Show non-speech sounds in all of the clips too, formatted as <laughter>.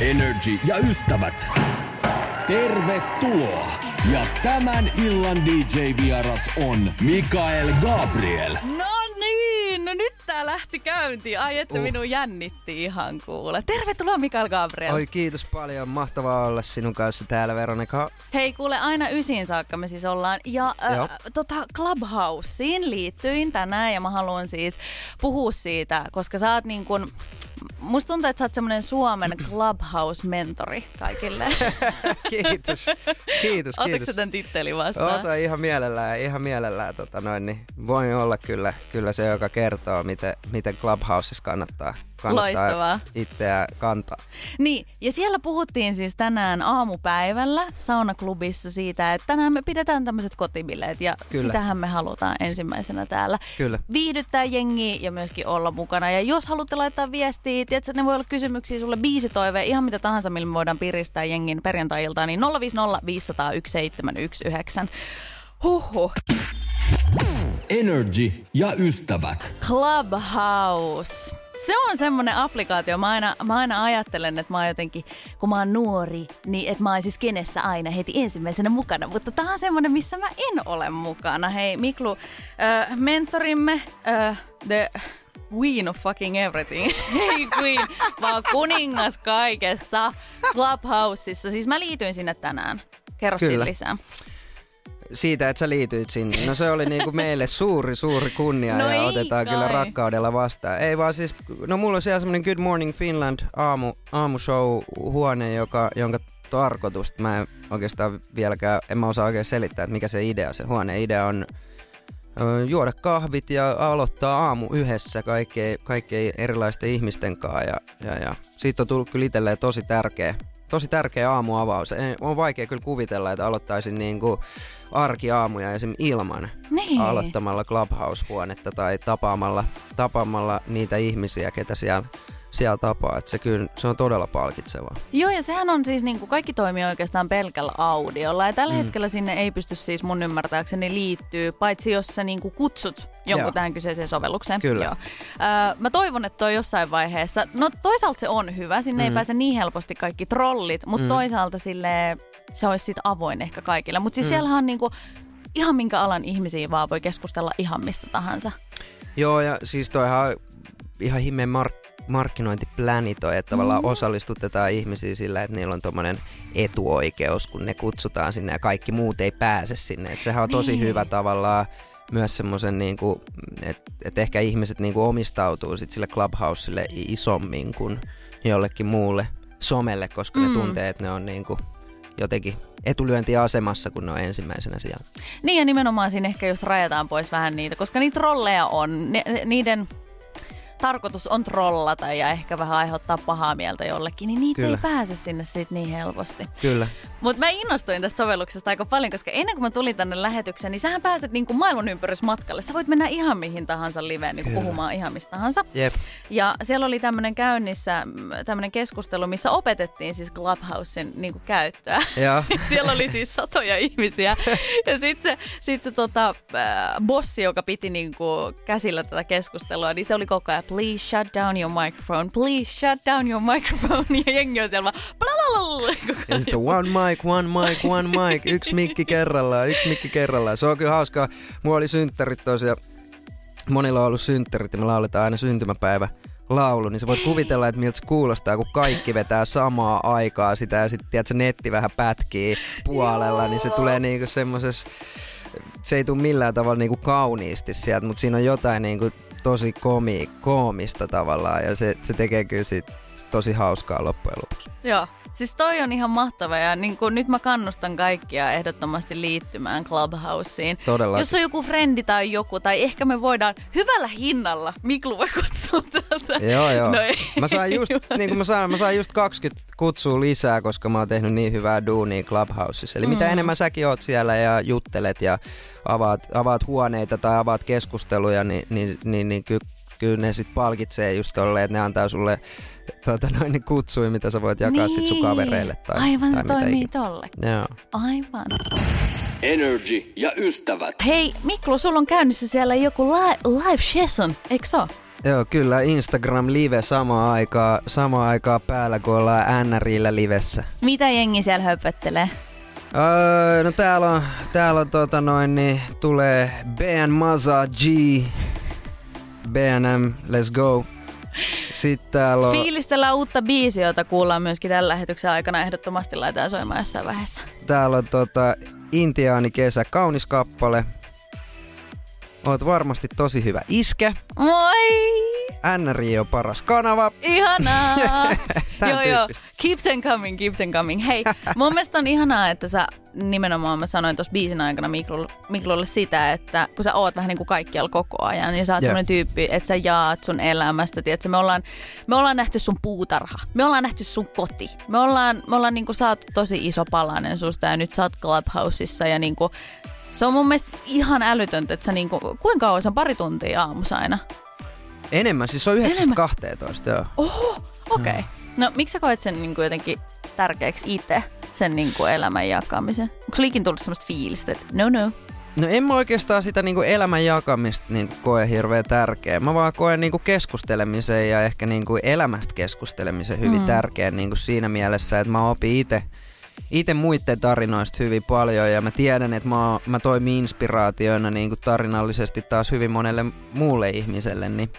Energy ja ystävät. Tervetuloa! Ja tämän illan DJ-vieras on Mikael Gabriel. No no nyt tää lähti käyntiin. Ai että uh. minun jännitti ihan kuule. Tervetuloa Mikael Gabriel. Oi kiitos paljon, mahtavaa olla sinun kanssa täällä Veronika. Hei kuule, aina ysiin saakka me siis ollaan. Ja äh, tota Clubhouseen liittyin tänään ja mä haluan siis puhua siitä, koska sä oot niin kun, musta tuntuu, että sä oot semmonen Suomen <clears throat> Clubhouse-mentori kaikille. <laughs> kiitos, kiitos, Otatko kiitos. tämän tittelin vastaan? Ota ihan mielellään, ihan mielellään. Tota noin, niin voin olla kyllä, kyllä se, joka kertoo, miten, miten Clubhouseissa kannattaa, kannattaa Loistavaa. itseä kantaa. Niin, ja siellä puhuttiin siis tänään aamupäivällä saunaklubissa siitä, että tänään me pidetään tämmöiset kotibileet ja Kyllä. sitähän me halutaan ensimmäisenä täällä. Kyllä. Viihdyttää jengiä ja myöskin olla mukana. Ja jos haluatte laittaa viestiä, tiedätkö, ne voi olla kysymyksiä sulle, biisitoive, ihan mitä tahansa, millä me voidaan piristää jengin perjantai-iltaan, niin 050 500 1719. Huhhuh. Energy ja ystävät. Clubhouse. Se on semmonen applikaatio. Mä aina, mä aina ajattelen, että mä oon jotenkin, kun mä oon nuori, niin että mä oon siis kenessä aina heti ensimmäisenä mukana. Mutta tää on semmonen, missä mä en ole mukana. Hei Miklu, äh, mentorimme, äh, the queen of fucking everything. <laughs> Hei queen, vaan kuningas kaikessa Clubhouseissa. Siis mä liityin sinne tänään. Kerro Kyllä. siinä lisää. Siitä, että sä liityit sinne. No se oli niinku meille suuri, suuri kunnia No ja ei otetaan kai. kyllä rakkaudella vastaan. Ei vaan siis, no mulla on siellä semmonen Good Morning Finland aamu, aamushow huone, joka, jonka tarkoitus, mä en oikeastaan vieläkään, en mä osaa oikein selittää, että mikä se idea, se huoneen idea on juoda kahvit ja aloittaa aamu yhdessä kaikkien, kaikkien erilaisten ihmisten kanssa. Ja, ja, ja. Siitä on tullut kyllä itselleen tosi tärkeä, tosi tärkeä aamuavaus. On vaikea kyllä kuvitella, että aloittaisin niin kuin arkiaamuja esim. ilman Niin. aloittamalla Clubhouse-huonetta tai tapaamalla, tapaamalla niitä ihmisiä, ketä siellä, siellä tapaa. Et se, kyllä, se on todella palkitsevaa. Joo, ja sehän on siis, niin kuin kaikki toimii oikeastaan pelkällä audiolla. Ja tällä mm. hetkellä sinne ei pysty siis mun ymmärtääkseni liittyy, paitsi jos sä niin kuin kutsut jonkun Joo. tähän kyseiseen sovellukseen. Kyllä. Joo. Öö, mä toivon, että toi jossain vaiheessa, no toisaalta se on hyvä, sinne mm. ei pääse niin helposti kaikki trollit, mutta mm. toisaalta sille se olisi sit avoin ehkä kaikille. Mutta siis mm. siellähän on niin kuin, ihan minkä alan ihmisiä vaan voi keskustella ihan mistä tahansa. Joo, ja siis toihan ihan himmeen mark- markkinointipläni toi, että tavallaan Mm. osallistutetaan ihmisiä sillä, että niillä on tommonen etuoikeus, kun ne kutsutaan sinne ja kaikki muut ei pääse sinne. Et sehän on tosi Niin. hyvä tavallaan myös semmoisen, niinku, että et ehkä ihmiset niinku omistautuu sit sille Clubhouselle isommin kuin jollekin muulle somelle, koska mm. ne tuntee, että ne on niinku jotenkin etulyöntiasemassa, kun ne on ensimmäisenä siellä. Niin ja nimenomaan siinä ehkä just rajataan pois vähän niitä, koska niitä trolleja on. Ne, niiden tarkoitus on trollata ja ehkä vähän aiheuttaa pahaa mieltä jollekin, niin niitä Kyllä. ei pääse sinne sit niin helposti. Kyllä. Mutta mä innostuin tästä sovelluksesta aika paljon, koska ennen kuin mä tulin tänne lähetykseen, niin sähän pääset niinku maailman ympärysmatkalle. Sä voit mennä ihan mihin tahansa liveen niinku puhumaan ihan mistä tahansa. Jep. Ja siellä oli tämmöinen käynnissä, tämmöinen keskustelu, missä opetettiin siis Clubhousen niinku käyttöä. Joo. <laughs> Siellä oli siis satoja ihmisiä. Ja sitten se, sit se tota, äh, bossi, joka piti niinku käsillä tätä keskustelua, niin se oli koko ajan, please shut down your microphone, please shut down your microphone. <laughs> Ja jengi on siellä vaan, Ja sitten one mic, one mic, one mic, yksi mikki kerrallaan, yksi mikki kerrallaan. Se on kyllä hauskaa. Mulla oli synttärit tosiaan, monilla on ollut synttärit ja me lauletaan aina syntymäpäivä laulu, niin sä voit kuvitella, että miltä se kuulostaa, kun kaikki vetää samaa aikaa sitä ja sitten tiedätkö, netti vähän pätkii puolella, niin se tulee niinku semmoses, se ei tule millään tavalla niinku kauniisti sieltä, mutta siinä on jotain niinku tosi komi, koomista tavallaan ja se, se tekee kyllä siitä tosi hauskaa loppujen lopuksi. Joo, Siis toi on ihan mahtava ja niin kun nyt mä kannustan kaikkia ehdottomasti liittymään Clubhouseen. Todella. Jos on joku frendi tai joku, tai ehkä me voidaan hyvällä hinnalla, Miklu voi kutsua täältä. Joo, joo. No ei. Mä saan just, <laughs> niin kuin mä saan, mä saan just 20 kutsua lisää, koska mä oon tehnyt niin hyvää duunia Clubhouseissa. Eli mm. mitä enemmän säkin oot siellä ja juttelet ja avaat, avaat huoneita tai avaat keskusteluja, niin, niin, niin, niin kyllä, kyllä ne sit palkitsee just tolleen, että ne antaa sulle tota, noin niin kutsui, mitä sä voit jakaa niin. sit sun kavereille. Tai, Aivan tai se mitä toimii ikinä. tolle. Joo. Aivan. Energy ja ystävät. Hei Miklu, sulla on käynnissä siellä joku li- live session, eikö so? Joo, kyllä Instagram live samaa aikaa, samaa aikaa päällä, kun ollaan NRillä livessä. Mitä jengi siellä höpöttelee? Öö, no täällä on, täällä on tota noin, niin tulee Ben Maza G, BNM, let's go. Sitten täällä on, Fiilistellään uutta biisiä, jota kuullaan myöskin tällä lähetyksen aikana. Ehdottomasti laitetaan soimaan jossain vaiheessa. täällä on tota Intiaani kesä, kaunis kappale. Oot varmasti tosi hyvä iskä. Moi! NRI on paras kanava. Ihanaa! <laughs> Joo, joo. Keep them coming, keep them coming. Hei, mun mielestä on ihanaa, että sä nimenomaan mä sanoin tuossa biisin aikana Miklulle, Miklulle sitä, että kun sä oot vähän niin kuin kaikkialla koko ajan, niin sä oot Jep. semmoinen tyyppi, että sä jaat sun elämästä. Tiedätkö, me, ollaan, me ollaan nähty sun puutarha, me ollaan nähty sun koti. Me ollaan, me ollaan niin kuin saatu tosi iso palanen susta ja nyt sä oot Clubhouseissa ja niin kuin, se on mun mielestä ihan älytöntä, että sä niinku, kuinka kauan se on pari tuntia aamussa aina? Enemmän, siis se on 9-12, joo. Oho, okei. Okay. No miksi sä koet sen niinku jotenkin tärkeäksi itse, sen niinku elämän jakamisen? Onko sulla ikin tullut semmoista fiilistä, että no no? No en mä oikeastaan sitä niinku elämän jakamista niinku koe hirveän tärkeä. Mä vaan koen niinku keskustelemisen ja ehkä niinku elämästä keskustelemisen hyvin mm. tärkeän niinku siinä mielessä, että mä opin itse itse muiden tarinoista hyvin paljon ja mä tiedän, että mä, mä toimin inspiraatioina niin kuin tarinallisesti taas hyvin monelle muulle ihmiselle, niin,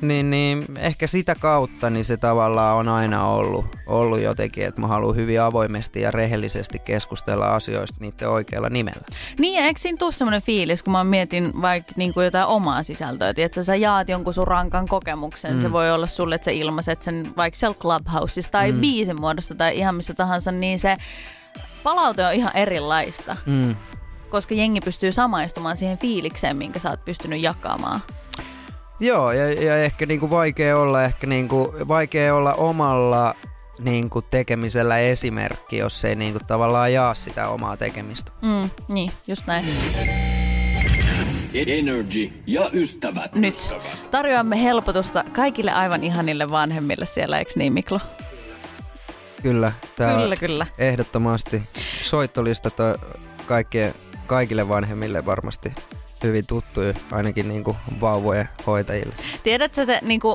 niin, niin ehkä sitä kautta niin se tavallaan on aina ollut, ollut jotenkin, että mä haluan hyvin avoimesti ja rehellisesti keskustella asioista niiden oikealla nimellä. Niin ja eikö siinä tuu semmoinen fiilis, kun mä mietin vaikka niinku jotain omaa sisältöä, että sä jaat jonkun sun rankan kokemuksen. Mm. Se voi olla sulle, että sä ilmaiset sen vaikka siellä Clubhouseissa tai mm. biisin muodossa tai ihan missä tahansa, niin se palaute on ihan erilaista. Mm. Koska jengi pystyy samaistumaan siihen fiilikseen, minkä sä oot pystynyt jakamaan. Joo, ja, ja ehkä niinku vaikea olla ehkä niinku, vaikea olla omalla niinku tekemisellä esimerkki, jos ei niinku tavallaan jaa sitä omaa tekemistä. Mm, niin, just näin. Energy ja ystävät. Nyt tarjoamme helpotusta kaikille aivan ihanille vanhemmille siellä, eikö niin Miklo? Kyllä, tää Kyllä, kyllä. ehdottomasti soittolistat on kaikkien, kaikille vanhemmille varmasti hyvin tuttuja, ainakin niinku vauvojen hoitajille. Tiedätkö, että niinku,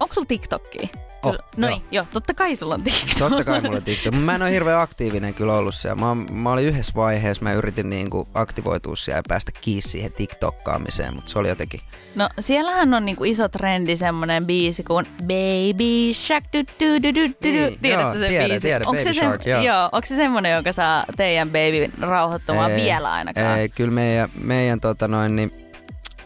onko sulla TikTokia? Oh, no joo. niin, joo, totta kai sulla on TikTok. Totta kai mulla on TikTok. Mä en ole hirveän aktiivinen kyllä ollut siellä. Mä, mä olin yhdessä vaiheessa, mä yritin niinku aktivoitua siellä ja päästä kiinni siihen TikTokkaamiseen, mutta se oli jotenkin... No siellähän on niinku iso trendi semmonen biisi kuin Baby Shark du du du du du. Niin, Tiedätkö sen tiedän, biisin? tiedän, onko Baby se Shark, joo. joo. Onko se semmonen, joka saa teidän babyn rauhoittumaan Ei, vielä ainakaan? Ei, kyllä meidän, meidän, tota noin, niin,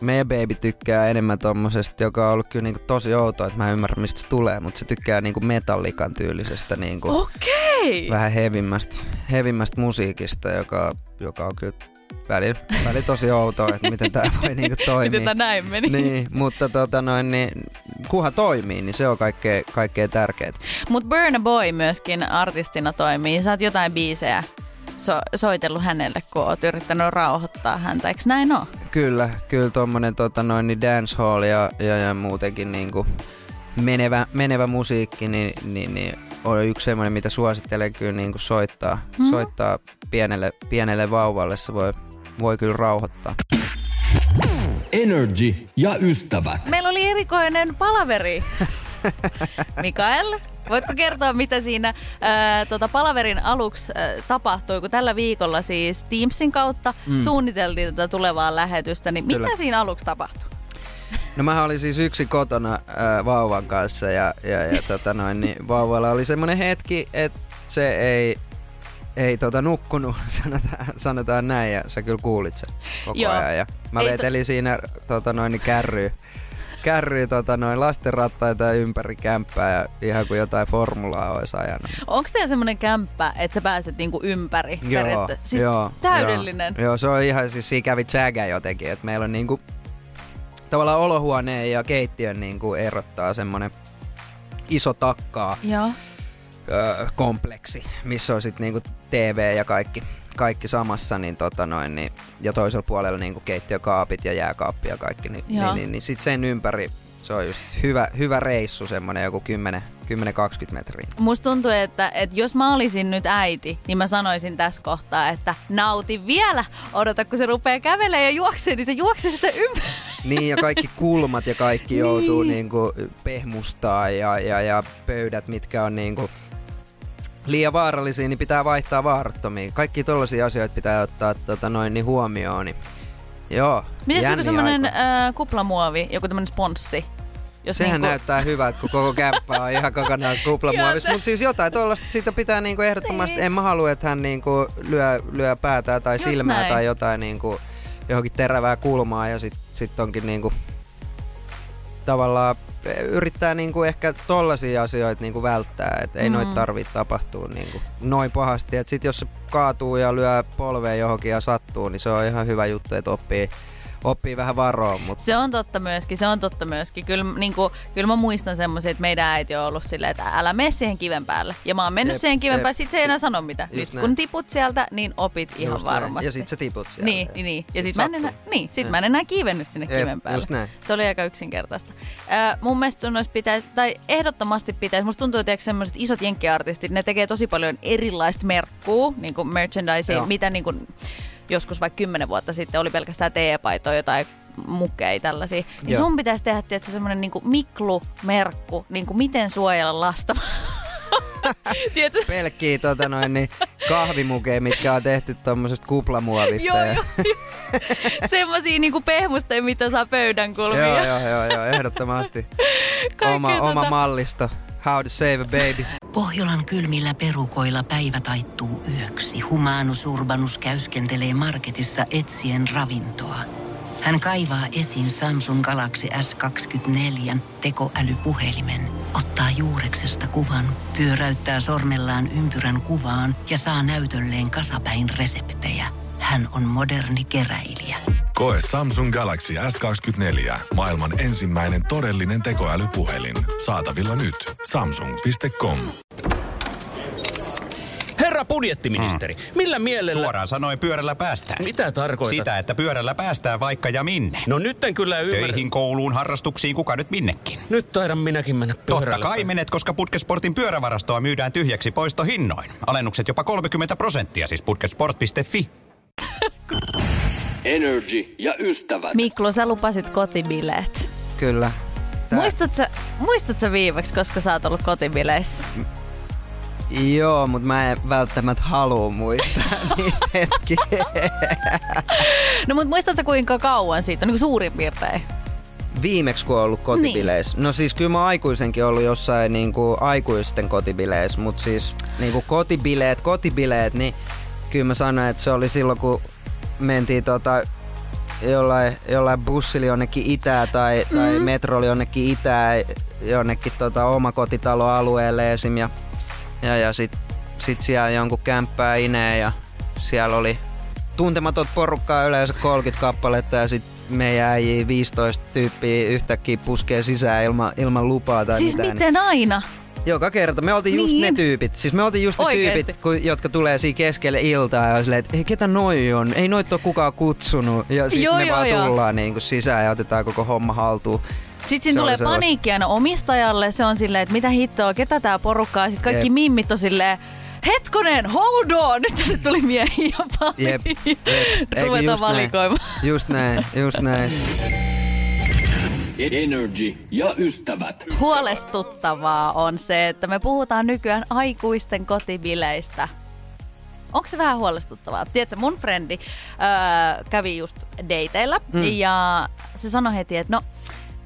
meidän baby tykkää enemmän tommosesta, joka on ollut kyllä niinku tosi outoa, että mä en ymmärrä mistä se tulee, mutta se tykkää niinku metallikan tyylisestä niinku Okei! vähän hevimmästä, hevimmästä musiikista, joka, joka on kyllä välillä, välillä tosi outoa, että miten tämä voi niinku <laughs> toimia. Miten tää näin meni? Niin, mutta tota noin, niin, kunhan toimii, niin se on kaikkein, kaikkein tärkeintä. Mut Burna Boy myöskin artistina toimii. Sä oot jotain biisejä so- soitellut hänelle, kun oot yrittänyt rauhoittaa häntä. Eikö näin oo? Kyllä, kyllä tuommoinen tota noin, niin dancehall ja, ja, ja muutenkin niinku menevä, menevä musiikki, niin, niin, niin on yksi semmoinen, mitä suosittelen kyllä niinku soittaa, Mm. soittaa pienelle, pienelle vauvalle. Se voi, voi kyllä rauhoittaa. Energy ja ystävät. Meillä oli erikoinen palaveri. <laughs> <laughs> Mikael, voitko kertoa, mitä siinä ää, tota, palaverin aluksi ää, tapahtui, kun tällä viikolla siis Teamsin kautta mm. suunniteltiin tätä tulevaa lähetystä, niin Kyllä. mitä siinä aluksi tapahtui? No mä olin siis yksi kotona ää, vauvan kanssa ja, ja, ja <laughs> tota noin, niin vauvalla oli semmoinen hetki, että se ei, ei tota nukkunut, <laughs> sanotaan, sanotaan näin, ja sä kyllä kuulit sen koko Joo. ajan. Ja mä Ei to- vetelin siinä tota noin, niin kärryy tota, noin lastenrattaita ympäri kämppää ja ihan kuin jotain formulaa olisi ajanut. Onko teillä semmoinen kämppä, että sä pääset niinku ympäri? Joo, siis joo, täydellinen. Joo, joo, se on ihan, siis siinä kävi Jaga jotenkin, että meillä on niinku tavallaan olohuoneen ja keittiön niinku erottaa semmonen iso takkaa Joo. kompleksi, missä on sitten niinku TV ja kaikki, kaikki samassa, niin tota noin, niin, ja toisella puolella niinku keittiökaapit ja jääkaappi ja kaikki, niin, Joo. niin, niin, niin sitten sen ympäri se on just hyvä, hyvä reissu, semmonen joku 10-20 metriä. Musta tuntuu, että, että jos mä olisin nyt äiti, niin mä sanoisin tässä kohtaa, että nauti vielä. Odota, kun se rupeaa kävelemään ja juoksee, niin se juoksee sitä ympäri. Niin, ja kaikki <laughs> kulmat ja kaikki joutuu niinku pehmustaa ja, ja, ja pöydät, mitkä on niinku liian vaarallisia, niin pitää vaihtaa vaarattomiin. Kaikki tollaisia asioita pitää ottaa tota, noin niin huomioon. Niin. Joo, Miten joku aikoja. äh, kuplamuovi, joku tämmönen sponssi? Jos Sehän niinku- näyttää hyvältä, kun koko kämppä on ihan kokonaan <laughs> kuplamuovissa. Mutta siis jotain tuollaista siitä pitää niinku ehdottomasti, Niin. en mä halua, että hän niinku lyö, lyö päätään tai Just silmää näin. tai jotain niinku, johonkin terävää kulmaa ja sit, sit onkin niinku tavallaan yrittää niinku ehkä tollaisia asioita niinku välttää, että ei Mm. mm. noit tarvitse tapahtua niinku noin pahasti. Et sit jos se kaatuu ja lyö polveen johonkin ja sattuu, niin se on ihan hyvä juttu, että oppii, oppii vähän varoa. Mutta Se on totta myöskin, se on totta myöskin. Kyllä, niin kuin, kyllä mä muistan semmoisia, että meidän äiti on ollut silleen, että älä mene siihen kiven päälle. Ja mä oon mennyt Jep, siihen kiven päälle, sit se ei enää sano mitä. Nyt näin. kun tiput sieltä, niin opit ihan Just näin. varmasti. Ja sit sä tiput sieltä. Niin, niin, niin. Ja sit, mä en enää, niin, sit Jep. mä en enää kiivennyt sinne Jep, kiven päälle. just näin. Se oli aika yksinkertaista. Äh, mun mielestä sun olisi pitäisi, tai ehdottomasti pitäisi, musta tuntuu, että semmoiset isot jenkkiartistit, ne tekee tosi paljon erilaista merkkuu, niin kuin merchandise, mitä niin kuin, joskus vaikka kymmenen vuotta sitten oli pelkästään teepaitoja, jotain mukkeja tällaisia. Niin Joo. sun pitäisi tehdä tietysti semmoinen niin miklu-merkku, niin kuin miten suojella lasta. <laughs> Pelkkiä tota noin, niin kahvimukeja, mitkä on tehty tommosesta kuplamuovista. Joo, ja... joo. <laughs> Semmoisia niinku pehmusteja, mitä saa pöydän kulmiin. joo, joo, joo, joo, ehdottomasti. <laughs> Kaikkea oma, oma tota- mallisto. How to save a baby. Pohjolan kylmillä perukoilla päivä taittuu yöksi. Humanus Urbanus käyskentelee marketissa etsien ravintoa. Hän kaivaa esiin Samsung Galaxy S24 tekoälypuhelimen, ottaa juureksesta kuvan, pyöräyttää sormellaan ympyrän kuvaan ja saa näytölleen kasapäin reseptejä. Hän on moderni keräilijä. Koe Samsung Galaxy S24. Maailman ensimmäinen todellinen tekoälypuhelin. Saatavilla nyt. Samsung.com. Herra budjettiministeri, millä mielellä... Suoraan sanoen pyörällä päästään. Mitä tarkoitat? Sitä, että pyörällä päästään vaikka ja minne. No nyt en kyllä ymmärrä. Töihin, kouluun, harrastuksiin, kuka nyt minnekin. Nyt taidan minäkin mennä pyörällä. Totta kai menet, koska Putkesportin pyörävarastoa myydään tyhjäksi poistohinnoin. Alennukset jopa 30 prosenttia, siis putkesport.fi. <laughs> Energy ja ystävät. Miklu, sä lupasit kotibileet. Kyllä. Tää- Muistatko, muistatko viimeksi, koska sä oot ollut kotibileissä? Joo, mutta mä en välttämättä halua muistaa <laughs> niitä hetkiä. No mut muistatko kuinka kauan siitä, niin kuin suurin piirtein? Viimeksi kun on ollut kotibileissä. No siis kyllä mä aikuisenkin ollut jossain niinku aikuisten kotibileissä, mutta siis niinku kotibileet, kotibileet, niin kyllä mä sanoin, että se oli silloin kun mentiin tota jollain, jollain bussilla jonnekin itää tai, tai metrolla jonnekin itää jonnekin tota omakotitaloalueelle esim. Ja, ja, ja sit, sit siellä jonkun kämppää inee ja siellä oli tuntematot porukkaa yleensä 30 kappaletta ja sit meidän äijii 15 tyyppiä yhtäkkiä puskee sisään ilman, ilman lupaa tai siis mitään. miten aina? Joka kerta. Me oltiin just Niin. ne tyypit. Siis me oltiin just ne Oikeesti? tyypit, ku, jotka tulee siinä keskelle iltaa ja silleen, että "Ei, ketä noi on? Ei noita ole kukaan kutsunut. Ja sitten me joo, vaan joo. tullaan niin kuin sisään ja otetaan koko homma haltuun. Sitten siinä Se tulee paniikki aina omistajalle. Se on silleen, että mitä hittoa, ketä tää porukkaa. Sitten kaikki Jep. mimmit on silleen, hetkonen, hold on! <laughs> Nyt tänne tuli miehiä paljon. Jep, jep. Ruvetaan just näin? valikoimaan. Just näin, just näin. <laughs> Energy ja ystävät. Huolestuttavaa on se, että me puhutaan nykyään aikuisten kotibileistä. Onko se vähän huolestuttavaa? Tiedätkö, mun frendi öö, kävi just dateilla mm. ja se sanoi heti, että no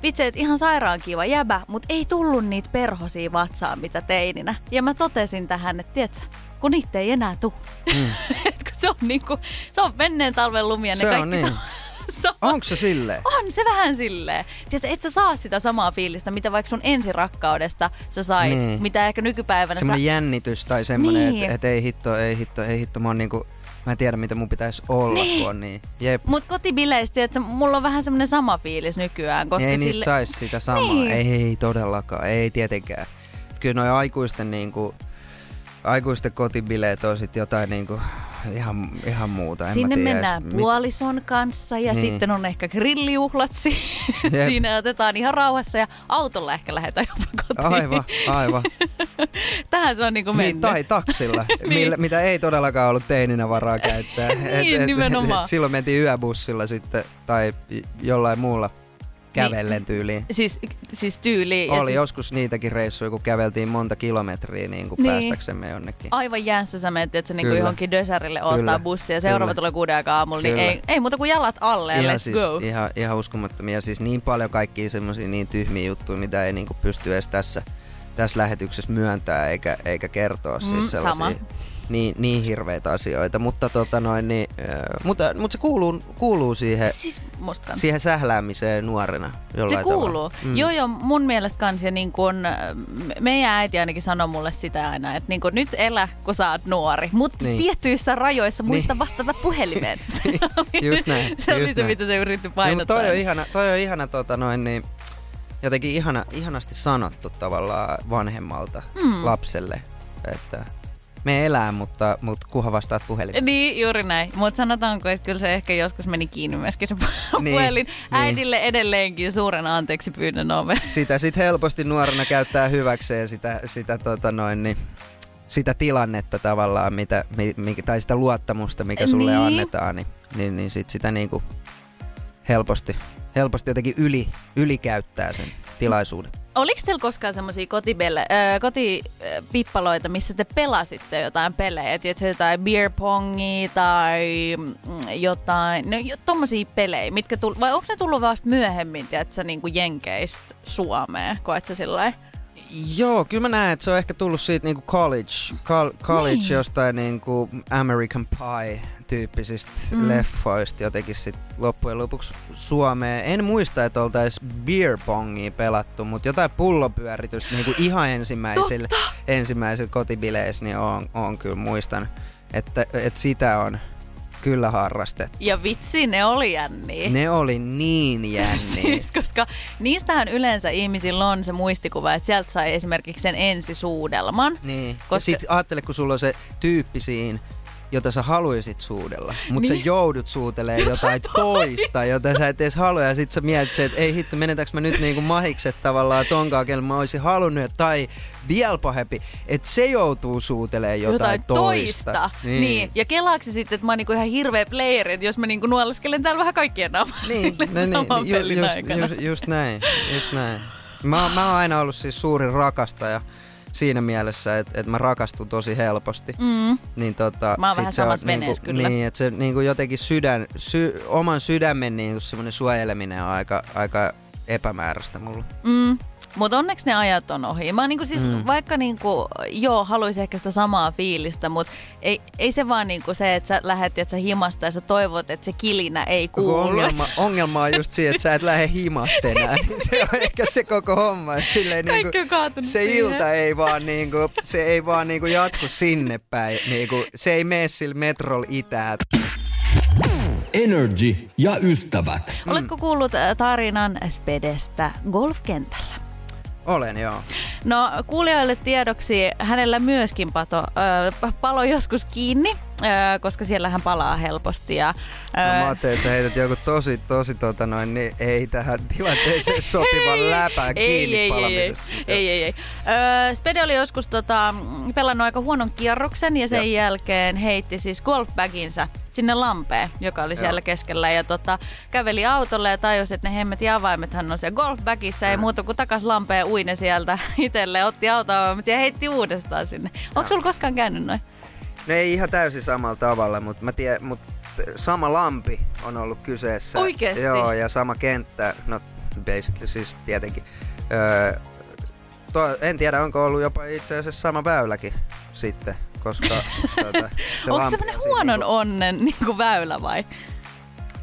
vitsi, että ihan sairaan kiva jäbä, mutta ei tullut niitä perhosia vatsaan, mitä teininä. Ja mä totesin tähän, että tiedätkö, kun niitä ei enää tule. Mm. <laughs> Se on niinku, se on menneen talven lumia, ne Se on kaikki niin. Sama. Onko se <laughs> silleen? On se vähän silleen. Siis et sä saa sitä samaa fiilistä, mitä vaikka sun ensirakkaudesta sä sait, Niin. mitä ehkä nykypäivänä Semmoinen sä... jännitys tai semmoinen, Niin. että et ei hitto, ei hitto, ei hitto. Mä oon niinku, mä en tiedä mitä mun pitäisi olla, niin. kun on niin. Jep. Mut kotibileistä, että mulla on vähän semmoinen sama fiilis nykyään, koska ei niistä sille... sais sitä samaa. Niin. Ei todellakaan, ei tietenkään. Kyllä noi aikuisten niinku, aikuisten kotibileet on sit jotain niinku ihan, ihan muuta. En Sinne mä tiedä mennään edes, puolison kanssa ja Niin. sitten on ehkä grillijuhlat. <laughs> Siinä otetaan ihan rauhassa ja autolla ehkä lähdetään jopa kotiin. Aivan, aivan. <laughs> Tähän se on niinku mennyt. Niin, tai taksilla, <laughs> Niin. millä, mitä ei todellakaan ollut teininä varaa käyttää. Niin, nimenomaan. silloin mentiin yöbussilla sitten, tai jollain muulla kävellen tyyliin. Siis, siis tyyli. Oli siis joskus niitäkin reissuja, kun käveltiin monta kilometriä niin kuin Niin. päästäksemme jonnekin. Aivan jäässä sä menet, että sä Kyllä. johonkin dösärille ottaa Kyllä. bussia ja seuraava Kyllä. tulee kuuden aikaa aamulla, niin ei, ei muuta kuin jalat alle ihan, let's siis, go. Ihan, ihan uskomattomia. Siis niin paljon kaikkia semmoisia niin tyhmiä juttuja, mitä ei niinku pysty edes tässä, tässä lähetyksessä myöntää eikä, eikä kertoa. Mm, Siis sellaisia sama. Niin, niin hirveitä asioita. Mutta, tota noin, niin, äh, mutta, mutta se kuuluu, kuuluu siihen, Siis siihen sähläämiseen nuorena Se kuuluu. Tavalla. Mm. Joo, joo, mun mielestä kans. Ja niin kun, me- meidän äiti ainakin sanoi mulle sitä aina, että niin kun, nyt elä, kun sä oot nuori. Mutta Niin. tiettyissä rajoissa muista Niin. vastata puhelimeen. <laughs> Just näin, se oli just se, näin. mitä se yritti Niin, painottaa. mutta toi on ihana, toi on ihana tota noin, niin, jotenkin ihana, ihanasti sanottu tavallaan vanhemmalta mm. lapselle, että me elää, mutta, mutta kuha vastaat puhelimeen. Niin, juuri näin. Mutta sanotaanko, että kyllä se ehkä joskus meni kiinni myöskin se Niin, puhelin. niin. Äidille edelleenkin suuren anteeksi pyynnön ove. Sitä sit helposti nuorena käyttää hyväkseen sitä, sitä, tota noin, niin, sitä tilannetta tavallaan, mitä, mi, mi, tai sitä luottamusta, mikä sulle Niin. annetaan, niin, niin, niin sit sitä niinku helposti, helposti jotenkin yli, ylikäyttää sen tilaisuuden. Oliko teillä koskaan semmoisia äh, kotipippaloita, missä te pelasitte jotain pelejä? Tiedätkö, jotain beer pongia tai mm, jotain, no jo, tommosia pelejä, mitkä tull, vai onko ne tullut vasta myöhemmin, tiedätkö, niin kuin Jenkeistä Suomeen? Koet sä sillä? Joo, kyllä mä näen, että se on ehkä tullut siitä niinku college, col- college Niin. jostain niinku American Pie-tyyppisistä Mm. mm. leffoista jotenkin sit loppujen lopuksi Suomeen. En muista, että oltaisiin beer pongia pelattu, mutta jotain pullopyöritystä niinku ihan ensimmäisillä, ensimmäisillä kotibileissä, niin on, on kyllä muistan, että, että sitä on kyllä harrastettu. Ja vitsi, ne oli jänniä. Ne oli niin <laughs> jänniä. Siis, koska niistähän yleensä ihmisillä on se muistikuva, että sieltä sai esimerkiksi sen ensisuudelman. Niin. Koska... Koska- Ja sit ajattele, kun sulla on se tyyppi siinä, jota sä haluisit suudella, mutta Niin. sä joudut suutelee jotain toista, jota sä et edes halua, ja sit sä mietit että ei hitto, menetäänkö mä nyt niinku mahikset tavallaan tonkaan, kenellä mä olisin halunnut, tai vielä pahempi, että se joutuu suutelee jotain, jotain toista. toista. Niin. niin. Ja kelaaksi sitten, että mä oon niinku ihan hirveä player, että jos mä niinku nuoleskelen täällä vähän kaikkien naamalla Niin, <laughs> no niin, saman ju, pelin just, aikana. just, just näin, just näin. Mä, mä oon aina ollut siis suurin rakastaja siinä mielessä, että, että mä rakastun tosi helposti. Mm. Niin tota, Mä oon sit vähän se on samassa veneessä niinku, kyllä. Niin, että se niinku jotenkin sydän, sy, oman sydämen niinku semmoinen suojeleminen on aika, aika epämääräistä mulla. Mm. Mutta onneksi ne ajat on ohi. Mä niinku siis, mm. Vaikka niinku, joo, haluaisin ehkä sitä samaa fiilistä, mutta ei, ei se vaan niinku se, että sä lähet että sä himasta ja sä toivot, että se kilinä ei Koko kuulu. ongelma, ongelma on just siinä, että sä et lähde himasta enää. <laughs> se on ehkä se koko homma. Että silleen niinku, se siihen. ilta ei vaan, niinku, se ei vaan niinku jatku sinne päin. Niinku, se ei mene sillä metrol itään. Energy ja ystävät. Oletko kuullut äh, tarinan Spedestä golfkentällä? Olen, joo. No kuulijoille tiedoksi, hänellä myöskin pato, ö, palo joskus kiinni, ö, koska siellä hän palaa helposti. Ja, No, mä ajattelin, että sä heität joku tosi, tosi tota noin, niin ei tähän tilanteeseen <laughs> sopivan läpän kiinni ei, ei, ei, ei, ei, ei. Öö, Spede oli joskus tota, pelannut aika huonon kierroksen ja sen Joo. jälkeen heitti siis golfbaginsa sinne lampeen, joka oli siellä keskellä. Ja tota, käveli autolle ja tajusi, että ne hemmetin avaimet hän on siellä golfbagissa. Ei muuta kuin takas lampeen uine sieltä <laughs> itselleen, otti autoavaimet ja heitti uudestaan sinne. Onko sulla koskaan käynyt noin? No ei ihan täysin samalla tavalla, mutta mä tiedän, mutta sama lampi on ollut kyseessä. Oikeesti? Joo, ja sama kenttä, no basically siis tietenkin. Öö, to, en tiedä, onko ollut jopa itse asiassa sama väyläkin sitten, koska tuota, se Onko semmoinen on siinä huonon niinku- onnen niin kuin väylä vai?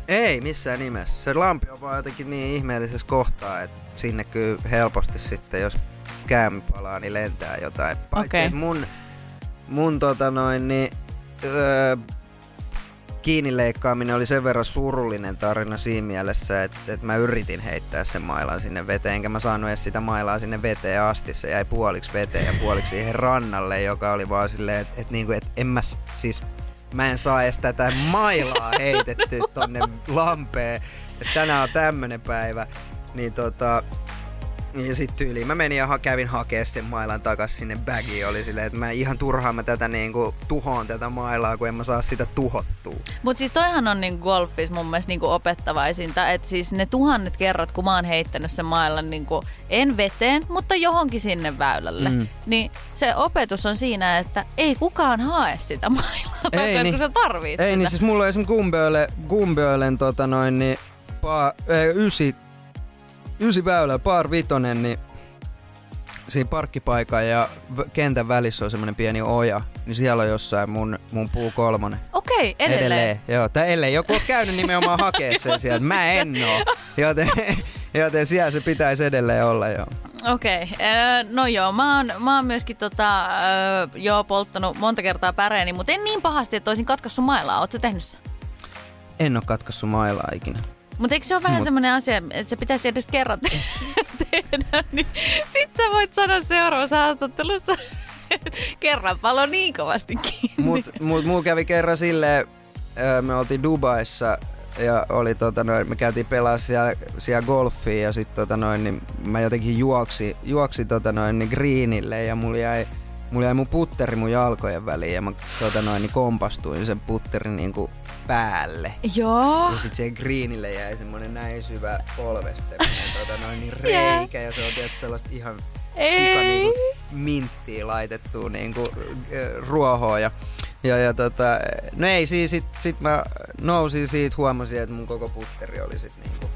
Ei missään nimessä. Se lampi on vaan jotenkin niin ihmeellisessä kohtaa, että sinne kyllä helposti sitten, jos käm palaa, niin lentää jotain. Paitsi okay. mun, mun tota noin, niin, öö, kiinni leikkaaminen oli sen verran surullinen tarina siinä mielessä, että, että mä yritin heittää sen mailan sinne veteen, enkä mä saanut edes sitä mailaa sinne veteen asti. Se jäi puoliksi veteen ja puoliksi siihen rannalle, joka oli vaan silleen, että, että, niinku, että en mä siis mä en saa edes tätä mailaa <laughs> heitetty tonne lampeen. Että tänään on tämmönen päivä. Niin tota, ja sit tyyliin mä menin ja ha- kävin hakea sen mailan takas sinne bagiin. Oli silleen, että mä ihan turhaan mä tätä niinku tuhoon tätä mailaa, kun en mä saa sitä tuhottua. Mutta siis toihan on niinku golfissa mun mielestä niinku opettavaisinta, että siis ne tuhannet kerrat, kun mä oon heittänyt sen mailan niinku, en veteen, mutta johonkin sinne väylälle, mm. niin se opetus on siinä, että ei kukaan hae sitä mailaa takaisin, niin. kun sä tarvit Ei sitä. niin, siis mulla on esimerkiksi Gumbööle, Gumböölen tota noin, niin pa, ei, ysi, ysi väylä, par vitonen, niin siinä parkkipaikan ja kentän välissä on semmoinen pieni oja, niin siellä on jossain mun, mun puu kolmonen. Okei, edelleen. Edelleen, joo. Tai ellei joku ole käynyt nimenomaan <laughs> hakea sen sieltä. Mä en oo. Joten, <laughs> joten siellä se pitäisi edelleen olla, joo. Okei, okay. no joo, mä oon, mä oon myöskin tota, joo, polttanut monta kertaa päreeni, mutta en niin pahasti, että olisin katkaissut mailaa. Sä tehnyt sen? En oo katkaissut mailaa ikinä. Mutta eikö se ole vähän Mut- semmoinen asia, että se pitäisi edes kerran te- tehdä, niin sit sä voit sanoa seuraavassa haastattelussa, kerran palo niin kovasti kiinni. Mut, mut muu kävi kerran silleen, me oltiin Dubaissa ja oli tota noin, me käytiin pelaa siellä, siellä golfia ja sit tota noin, niin mä jotenkin juoksi, juoksi tota noin, niin greenille ja mulla jäi, mulla jäi mun putteri mun jalkojen väliin ja mä tota noin, niin kompastuin sen putterin niinku päälle. Joo. Ja sit siihen greenille jäi semmonen näin syvä polvesta semmonen tota noin niin <laughs> reikä ja se on tietysti sellaista ihan sika niinku minttiä laitettu niinku äh, ruohoa ja ja, ja tota, no ei siis sit, sit mä nousin siitä, huomasin, että mun koko putteri oli sit niinku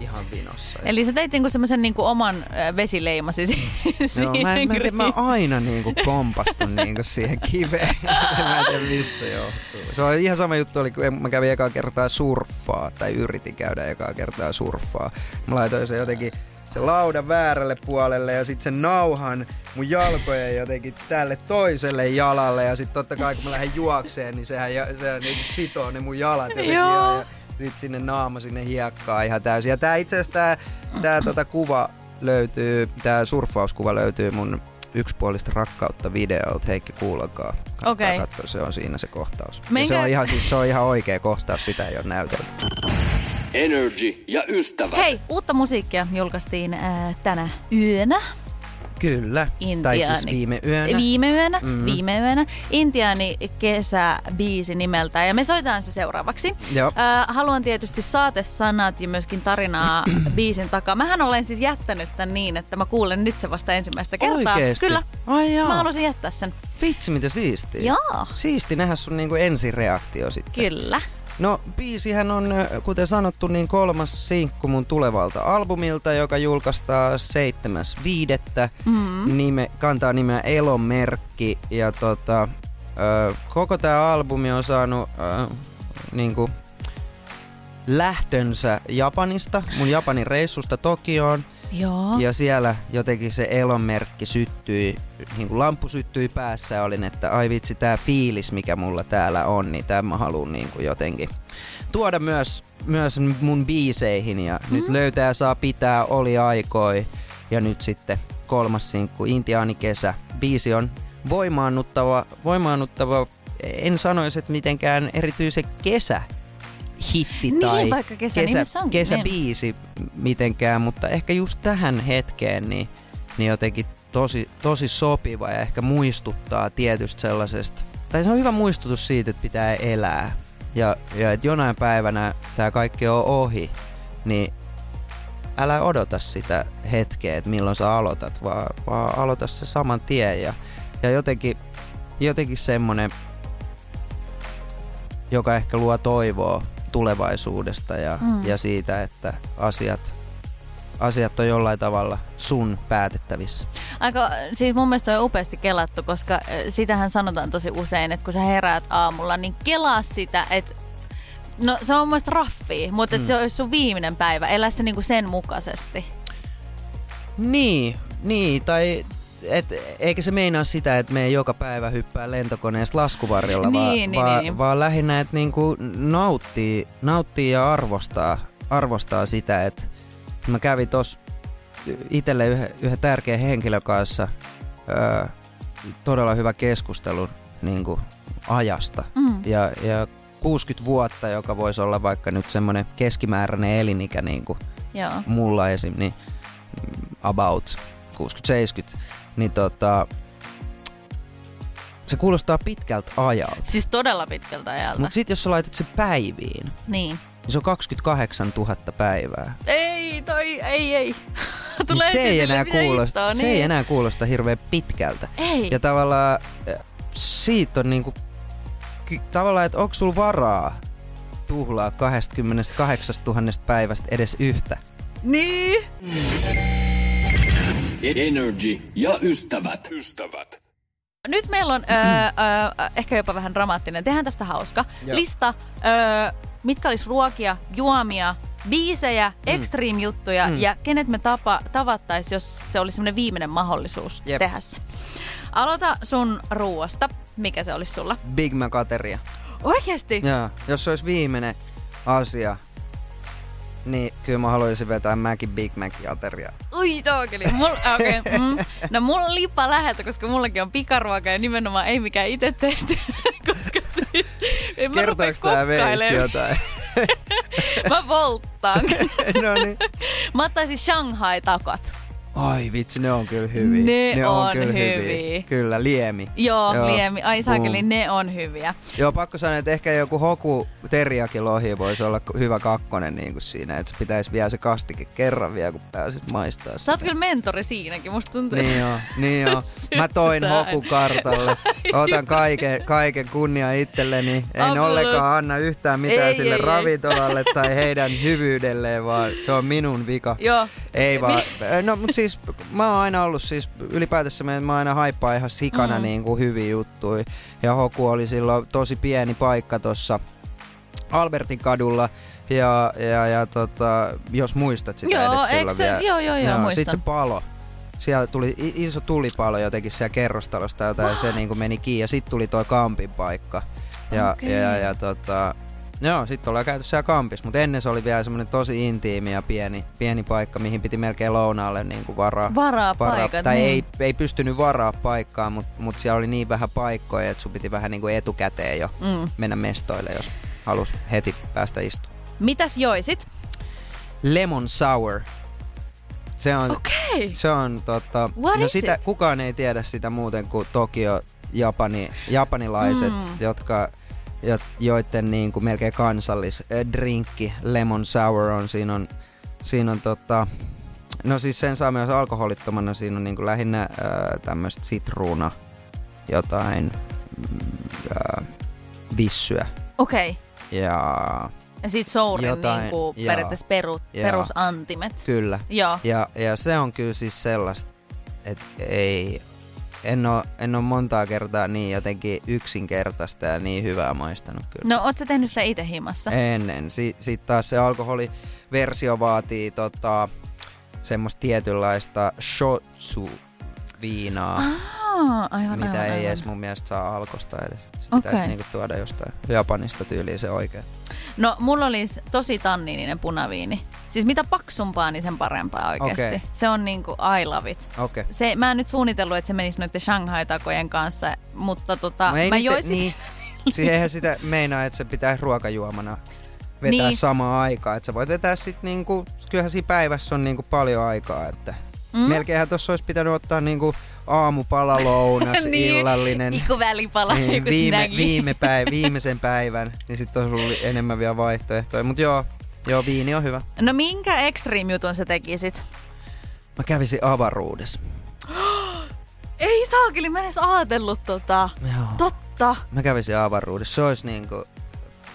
ihan vinossa. Eli sä teit niinku semmoisen niinku oman vesileimasi Joo, siihen mä, en- mä, tiedä, mä aina niinku kompastun niinku siihen kiveen. <laughs> mä en tiedä mistä se johtuu. Se on ihan sama juttu, oli, kun mä kävin ekaa kertaa surffaa, tai yritin käydä ekaa kertaa surffaa. Mä laitoin se jotenkin se laudan väärälle puolelle ja sitten sen nauhan mun jalkojen jotenkin tälle toiselle jalalle ja sitten totta kai kun mä lähden juokseen, niin sehän, sehän niinku sitoo ne mun jalat jotenkin Joo. ja, ja sit sinne naama sinne hiekkaa ihan täysin. Ja tää itse asiassa tää, tää tota kuva löytyy, tää surffauskuva löytyy mun yksipuolista rakkautta videolta Heikki. Kannattaa Okei. katsoa, se on siinä se kohtaus. Ja Minkä- se on ihan, siis, se on ihan oikea kohtaus, sitä ei ole näytelty. Energy ja ystävät. Hei, uutta musiikkia julkaistiin äh, tänä yönä. Kyllä. Tai Intiaani. siis viime yönä. Viime yönä, Mm. viime yönä. Intiaani kesäbiisi nimeltään ja me soitetaan se seuraavaksi. Joo. Äh, haluan tietysti saatesanat ja myöskin tarinaa <clears throat> biisin takaa. Mähän olen siis jättänyt tän niin, että mä kuulen nyt se vasta ensimmäistä kertaa. Oikeesti? Kyllä. Ai. Mä halusin jättää sen. Vitsi, mitä siistiä. Joo. Siisti nähdä sun niinku ensireaktio sitten. Kyllä. No, biisihän on, kuten sanottu, niin kolmas sinkku mun tulevalta albumilta, joka julkaistaan 7.5. Mm. Nime, kantaa nimeä Elomerkki. Ja tota, ö, koko tämä albumi on saanut ö, niinku, lähtönsä Japanista, mun Japanin reissusta Tokioon. Joo. Ja siellä jotenkin se elonmerkki syttyi, niin kuin lamppu syttyi päässä ja olin, että ai vitsi, tää fiilis, mikä mulla täällä on, niin tämä mä haluan niin kuin jotenkin tuoda myös, myös mun biiseihin. Ja mm. nyt löytää saa pitää oli aikoi. Ja nyt sitten kolmas sinkku, Intiaani kesä. Biisi on voimaannuttava, voimaannuttava en sanoisi, että mitenkään erityisen kesä hitti Niin, tai vaikka kesä kesä, onkin, kesäbiisi mitenkään, mutta ehkä just tähän hetkeen niin, niin jotenkin tosi, tosi sopiva ja ehkä muistuttaa tietystä sellaisesta, tai se on hyvä muistutus siitä, että pitää elää. Ja, ja että jonain päivänä tämä kaikki on ohi, niin älä odota sitä hetkeä, että milloin sä aloitat, vaan, vaan aloita se saman tien. Ja, ja jotenkin, jotenkin semmonen, joka ehkä luo toivoa tulevaisuudesta ja, Mm. ja siitä, että asiat, asiat on jollain tavalla sun päätettävissä. Aika, siis mun mielestä on upeasti kelattu, koska sitähän sanotaan tosi usein, että kun sä heräät aamulla, niin kelaa sitä, että No se on mun mielestä raffia, mutta mm. se olisi sun viimeinen päivä. Elä se niinku sen mukaisesti. Niin, niin, tai et, eikä se meinaa sitä, että me ei joka päivä hyppää lentokoneesta laskuvarjolla, vaan, Niin, niin, vaan, niin. vaan lähinnä, että niinku nauttii, nauttii ja arvostaa, arvostaa sitä, että mä kävin tos itselle yhden, yhden tärkeän henkilön kanssa öö, todella hyvä keskustelu niinku, ajasta. Mm. Ja, ja 60 vuotta, joka voisi olla vaikka nyt semmoinen keskimääräinen elinikä niin kuin Joo. mulla esim. Niin about 60-70, niin tota, se kuulostaa pitkältä ajalta. Siis todella pitkältä ajalta. Mutta sitten jos sä laitat se päiviin, Niin. niin se on 28 000 päivää. Ei, toi, ei, ei. Tulee niin se, ei enää kuulosta, ittoo, se niin. ei enää kuulosta hirveän pitkältä. Ei. Ja tavallaan äh, siitä on niinku, tavallaan, että onko sulla varaa tuhlaa 28 000 päivästä edes yhtä? Niin. Energy ja ystävät. Ystävät. Nyt meillä on öö, öö, ehkä jopa vähän dramaattinen. Tehdään tästä hauska. Joo. Lista, öö, mitkä olisi ruokia, juomia, biisejä, Mm. extreme-juttuja ja kenet me tapa, tavattaisiin, jos se olisi semmoinen viimeinen mahdollisuus Jep. tehdä se. Aloita sun ruuasta. Mikä se olisi sulla? Big Mac ateria. Oikeesti? Joo, jos se olisi viimeinen asia, niin kyllä mä haluaisin vetää Macin Big Mac ateria. Ui tookeli. Mul, okay, <laughs> mm. No mulla on lippa läheltä, koska mullakin on pikaruoka ja nimenomaan ei mikään itse tehty. <laughs> koska siis, en mä rupea Kertooko tää kokkailemaan. jotain? <laughs> Mä volttaan. no niin. Mä ottaisin Shanghai-takat. Ai vitsi, ne on kyllä hyviä. Ne on kyllä hyviä. Kyllä, liemi. Joo, Joo. liemi. Ai saakeli, Mm. ne on hyviä. Joo, pakko sanoa, että ehkä joku hoku teriaki lohi voisi olla hyvä kakkonen niin kuin siinä, että se pitäisi vielä se kastike kerran vielä, kun pääsit maistaa Sä oot sitä. kyllä mentori siinäkin, musta tuntuu. Niin joo, niin joo. <laughs> Mä toin hoku kartalle. <laughs> Otan kaiken, kaiken kunnia itselleni. En Absolut. ollenkaan anna yhtään mitään Ei, sille ei, ei. ravintolalle tai heidän hyvyydelleen, vaan se on minun vika. Joo. Ei vaan. <laughs> No mut siis mä oon aina ollut siis ylipäätänsä mä mä aina haippaan ihan sikana Mm. niin kuin hyviä juttuja. Ja Hoku oli silloin tosi pieni paikka tossa Albertin kadulla. Ja, ja, ja tota, jos muistat sitä Joo, edes silloin se- vielä. joo, joo, joo, Sit muistan. se palo. Siellä tuli iso tulipalo jotenkin siellä kerrostalosta jotain, se niinku meni kiinni ja sitten tuli toi kampin paikka. Ja, Okei. ja, ja tota, joo, sitten ollaan käyty siellä kampissa, mutta ennen se oli vielä semmoinen tosi intiimi ja pieni, pieni paikka, mihin piti melkein lounaalle niinku varaa. Varaa paikat, Tai niin. ei, ei pystynyt varaa paikkaa, mutta mut siellä oli niin vähän paikkoja, että sun piti vähän niinku etukäteen jo Mm. mennä mestoille, jos halus heti päästä istumaan. Mitäs joisit? Lemon sour. Se on, Okei. se on tota, What no sitä, it? kukaan ei tiedä sitä muuten kuin Tokio, Japani, japanilaiset, mm. jotka jo, joiden niin kuin melkein kansallis eh, drinkki lemon sour on. Siinä on, siinä on tota, no siis sen saa myös alkoholittomana, siinä on niin kuin lähinnä äh, tämmöistä sitruuna, jotain äh, vissyä Okei. ja Ja sit sourin Jotain, niinku joo. periaatteessa peru, Joo. perusantimet. kyllä. Joo. Ja, ja se on kyllä siis sellaista, että ei, en ole, en ole montaa kertaa niin jotenkin yksinkertaista ja niin hyvää maistanut kyllä. No, oot sä tehnyt sitä itse himassa? Ennen. Si- Sitten taas se alkoholiversio vaatii tota, semmoista tietynlaista shotsu-viinaa, Aa, aivan, mitä aivan, ei aivan. edes mun mielestä saa alkosta edes. Se Okei. pitäisi niinku tuoda jostain Japanista tyyliin se oikein. No, mulla olisi tosi tanniininen punaviini. Siis mitä paksumpaa, niin sen parempaa oikeasti. Okei. Se on niinku I love it. Okei. Se, mä en nyt suunnitellut, että se menisi noiden Shanghai-takojen kanssa, mutta tota, No mä niitä- joisin... Niin, <laughs> siihen eihän sitä meinaa, että se pitää ruokajuomana vetää Niin. samaan aikaan. Että sä voit vetää sit niinku, kyllähän siinä päivässä on niinku paljon aikaa, että mm. melkeinhän tuossa olisi pitänyt ottaa niinku aamupala, lounas, <laughs> Niin, illallinen. Iku välipala, Niin, viime, viime päiv- <laughs> viimeisen päivän, niin sitten olisi ollut enemmän vielä vaihtoehtoja. Mutta joo, joo, viini on hyvä. No minkä extreme jutun sä tekisit? Mä kävisin avaruudessa. <gasps> Ei saakeli, mä en edes ajatellut tota. Joo. Totta. Mä kävisin avaruudessa. Se olisi niinku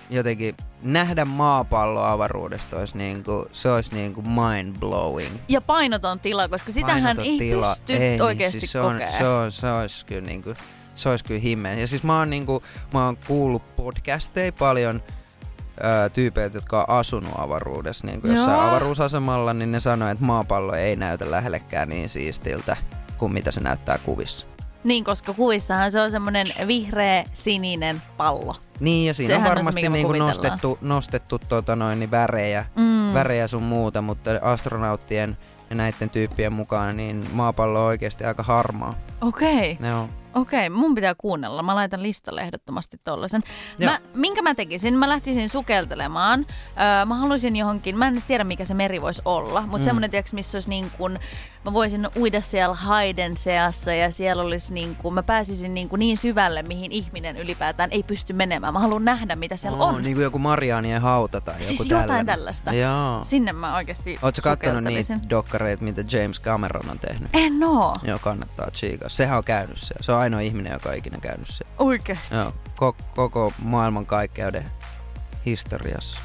jotenkin nähdä maapallo avaruudesta olisi niinku, se olisi niinku mind blowing. Ja painoton tila, koska sitähän ei pysty ei, oikeasti niin, siis se, on, kokea. se, on, se olisi kyllä niinku, se olisi kyllä himmeä. Ja siis mä oon, niinku, mä oon kuullut podcasteja paljon ö, tyypeiltä, jotka on asunut avaruudessa niin kuin jossain Joo. avaruusasemalla, niin ne sanoo, että maapallo ei näytä lähellekään niin siistiltä kuin mitä se näyttää kuvissa. Niin, koska kuvissahan se on semmoinen vihreä, sininen pallo. Niin, ja siinä Sehän on on se, varmasti mikä me niin kuin nostettu, nostettu tota noin, niin värejä, Mm. värejä sun muuta, mutta astronauttien ja näiden tyyppien mukaan, niin maapallo on oikeasti aika harmaa. Okei. Okay. Okei, mun pitää kuunnella. Mä laitan listalle ehdottomasti tollasen. Joo. Mä, minkä mä tekisin? Mä lähtisin sukeltelemaan. Öö, mä haluaisin johonkin, mä en edes tiedä mikä se meri voisi olla, mutta mm. semmonen tiiäks, missä olisi niin kuin, mä voisin uida siellä haiden seassa ja siellä olisi niin kuin, mä pääsisin niin, kuin niin syvälle, mihin ihminen ylipäätään ei pysty menemään. Mä haluan nähdä, mitä siellä on. Niin kuin joku Mariaanien hauta tai joku siis jotain tällainen. tällaista. Joo. Sinne mä oikeasti Oletko kattonut niitä dokkareita, mitä James Cameron on tehnyt? En oo. Joo, kannattaa tsiikaa. Sehän on käynyt siellä. Se on ainoa ihminen, joka on ikinä käynyt siellä. Oikeesti. Joo, koko, koko maailman kaikkeuden historiassa.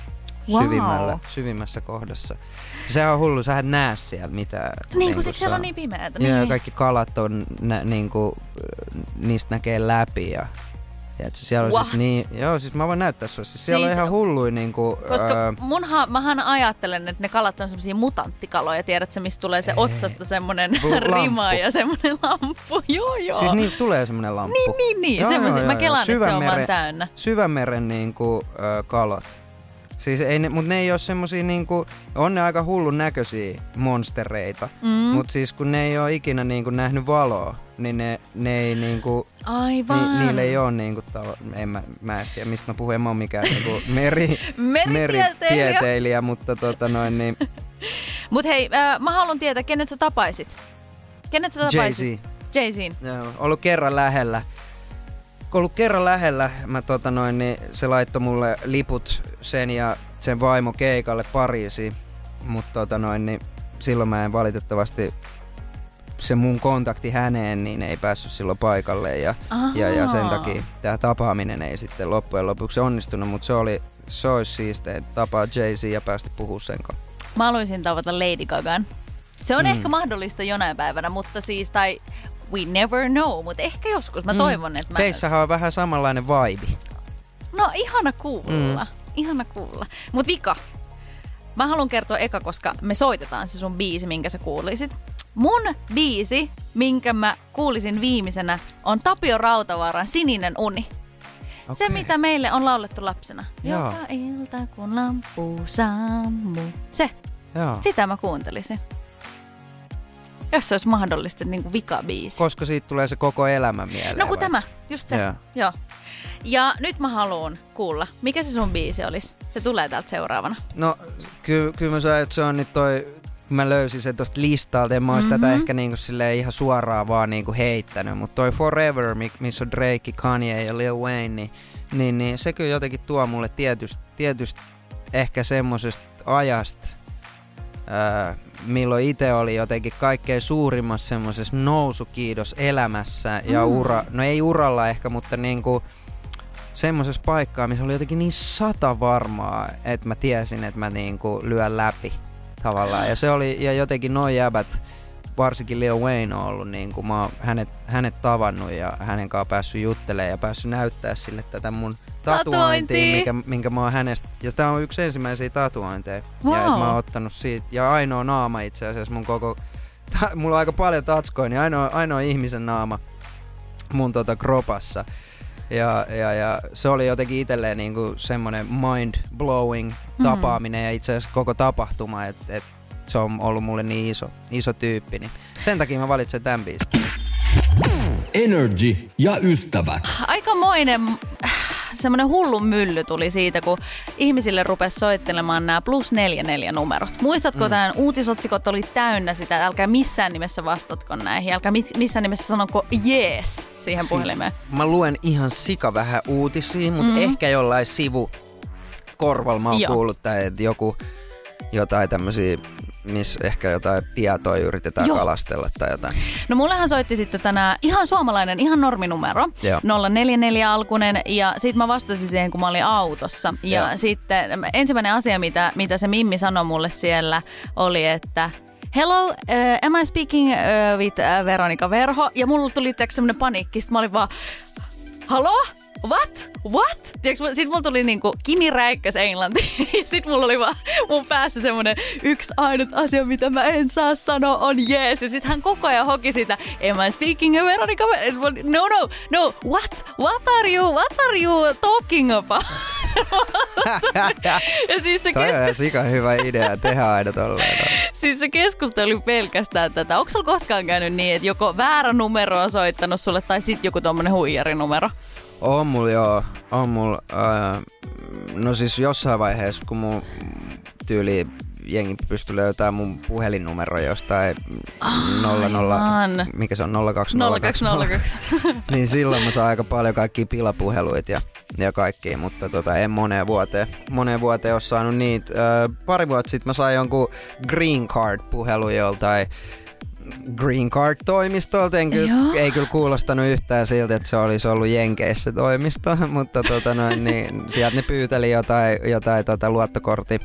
Wow. Syvimmällä, syvimmässä kohdassa. Sehän on hullu, sä et näe siellä mitään. Niin, kun se sit siellä on niin pimeätä. Ja Niin. kaikki kalat on, nä, niinku, niistä näkee läpi ja Tiedätkö, siellä on What? siis niin, joo siis mä voin näyttää sulle. Siis siellä Siis- on ihan hulluin niinku, Koska öö, munha, mähän ajattelen, että ne kalat on semmosia mutanttikaloja. Tiedätkö, mistä tulee se otsasta semmonen Lamppu. rima ja semmonen lamppu. <laughs> Joo, joo. Siis niin tulee semmonen lamppu. Niin, niin, niin. Semmosia- mä kelaan, että se on vaan täynnä. Syvämeren niinku, ö, kalat. Siis ei ne, mut ne ei oo semmosia niinku, on ne aika hullun näköisiä monstereita. Mm. Mut siis kun ne ei oo ikinä niinku nähnyt valoa, niin ne, ne ei niinku, Aivan. ni, niille ei oo niinku, talo, en mä, mä en tiedä mistä mä puhun, en mä oo mikään niinku <laughs> meri, meritieteilijä, mutta tota noin niin, <laughs> Mut hei, äh, mä haluan tietää, kenet sä tapaisit. Kenet sä tapaisit? Jay-Z. Jay-Z. Joo, ollut kerran lähellä. Kun ollut kerran lähellä, mä tota noin, niin se laittoi mulle liput sen ja sen vaimo keikalle Pariisiin. Mutta tota noin, niin silloin mä en valitettavasti se mun kontakti häneen niin ei päässyt silloin paikalle ja, ja, ja sen takia tämä tapaaminen ei sitten loppujen lopuksi onnistunut, mutta se oli se olisi siistein tapaa Jay-Z ja päästä puhua sen kanssa. Mä haluaisin tavata Lady Gagan. Se on Mm. ehkä mahdollista jonain päivänä, mutta siis, tai we never know, mutta ehkä joskus. Mä toivon, että mä... Teissähän on vähän samanlainen vibe. No ihana kuulla. Mm. Ihana kuulla. Mut Vika, mä haluan kertoa eka, koska me soitetaan se sun biisi, minkä sä kuulisit. Mun biisi, minkä mä kuulisin viimeisenä, on Tapio Rautavaaran Sininen uni. Okay. Se, mitä meille on laulettu lapsena. Joo. Joka ilta, kun lampu sammuu. Se, Joo. sitä mä kuuntelisin. Jos se olisi mahdollista, niin kuin vikabiisi. Koska siitä tulee se koko elämä mieleen. No kun vai? tämä, just se. Joo. Joo. Ja nyt mä haluan kuulla, mikä se sun biisi olisi. Se tulee täältä seuraavana. No ky- kyllä mä sain, että se on nyt toi, kun mä löysin sen tosta listalta, en mä Mhm. tätä ehkä niinku ihan suoraan vaan niinku heittänyt, mutta toi Forever, mi- missä on Drake, Kanye ja Lil Wayne, niin, niin, niin se kyllä jotenkin tuo mulle tietysti, tietysti ehkä semmosesta ajasta, ää, milloin itse oli jotenkin kaikkein suurimmassa semmoisessa nousukiidos elämässä ja Mm. ura, no ei uralla ehkä, mutta niinku semmoisessa paikkaa, missä oli jotenkin niin sata varmaa, että mä tiesin, että mä niinku lyön läpi tavallaan. Ja se oli, ja jotenkin noin jäbät, varsinkin Lil Wayne on ollut, niin kuin mä oon hänet, hänet tavannut ja hänen kanssaan päässyt juttelemaan ja päässyt näyttää sille tätä mun tatuointia, mikä, minkä mä oon hänestä. Ja tää on yksi ensimmäisiä tatuointeja. Wow. Ja mä oon ottanut siitä. Ja ainoa naama itse asiassa mun koko... Ta, mulla on aika paljon tatskoja, niin ainoa, ainoa ihmisen naama mun tota kropassa. Ja, ja, ja se oli jotenkin itselleen niinku semmoinen mind-blowing Mm. tapaaminen ja itse asiassa koko tapahtuma, että et se on ollut mulle niin iso, iso tyyppi. Niin sen takia mä valitsen tämän biisin. Energy ja ystävät. Aikamoinen semmoinen hullu mylly tuli siitä, kun ihmisille rupesi soittelemaan nämä plus 44 numerot. Muistatko, mm. tämän uutisotsikot oli täynnä sitä, että älkää missään nimessä vastatko näihin, älkää mi- missään nimessä sanonko jees siihen puhelimeen. Mä luen ihan sika vähän uutisia, mutta Mhm. mm. ehkä jollain sivu korvalla mä oon Joo. kuullut, tai että joku jotain tämmöisiä, missä ehkä jotain tietoa yritetään Joo. Kalastella tai jotain. No mullehan soitti sitten tänään ihan suomalainen, ihan norminumero, Joo. 044 alkunen ja sit mä vastasin siihen, kun mä olin autossa. Ja Joo. sitten ensimmäinen asia, mitä, mitä se Mimmi sanoi mulle siellä, oli, että Hello, uh, am I speaking uh, with uh, Veronika Verho? Ja mulla tuli semmonen paniikki, sit mä olin vaan, halo? What? What? Tiedätkö, sit mulla tuli niinku Kimi Räikkös englanti. <laughs> sit mulla oli vaan mun päässä semmonen yksi ainut asia, mitä mä en saa sanoa on yes. Ja sit hän koko ajan hoki sitä, am I speaking a Veronica? No, no, no, what? What are you, what are you talking about? <laughs> ja siis se, Toi on sika hyvä idea tehdä aina tolleen. siis se keskustelu oli pelkästään tätä. Onko sulla koskaan käynyt niin, että joko väärä numero on soittanut sulle tai sitten joku tommonen huijarinumero? On mulla joo, on mulla, äh, no siis jossain vaiheessa, kun mun tyyli jengi pystyi löytämään mun puhelinnumero jostain 00, Aivan. mikä se on, 0202. 0202. <laughs> niin silloin mä saan aika paljon kaikkia pilapuheluita ja, ja kaikkia, mutta tota, en moneen vuoteen, moneen vuoteen ole saanut niitä. Ö, pari vuotta sitten mä sain jonkun green card puhelu joltain Green Card-toimistolta. En kyllä, ei kyllä kuulostanut yhtään siltä, että se olisi ollut Jenkeissä toimisto, <laughs> mutta tota noin, niin, sieltä ne pyyteli jotain, jotain tota luottokortti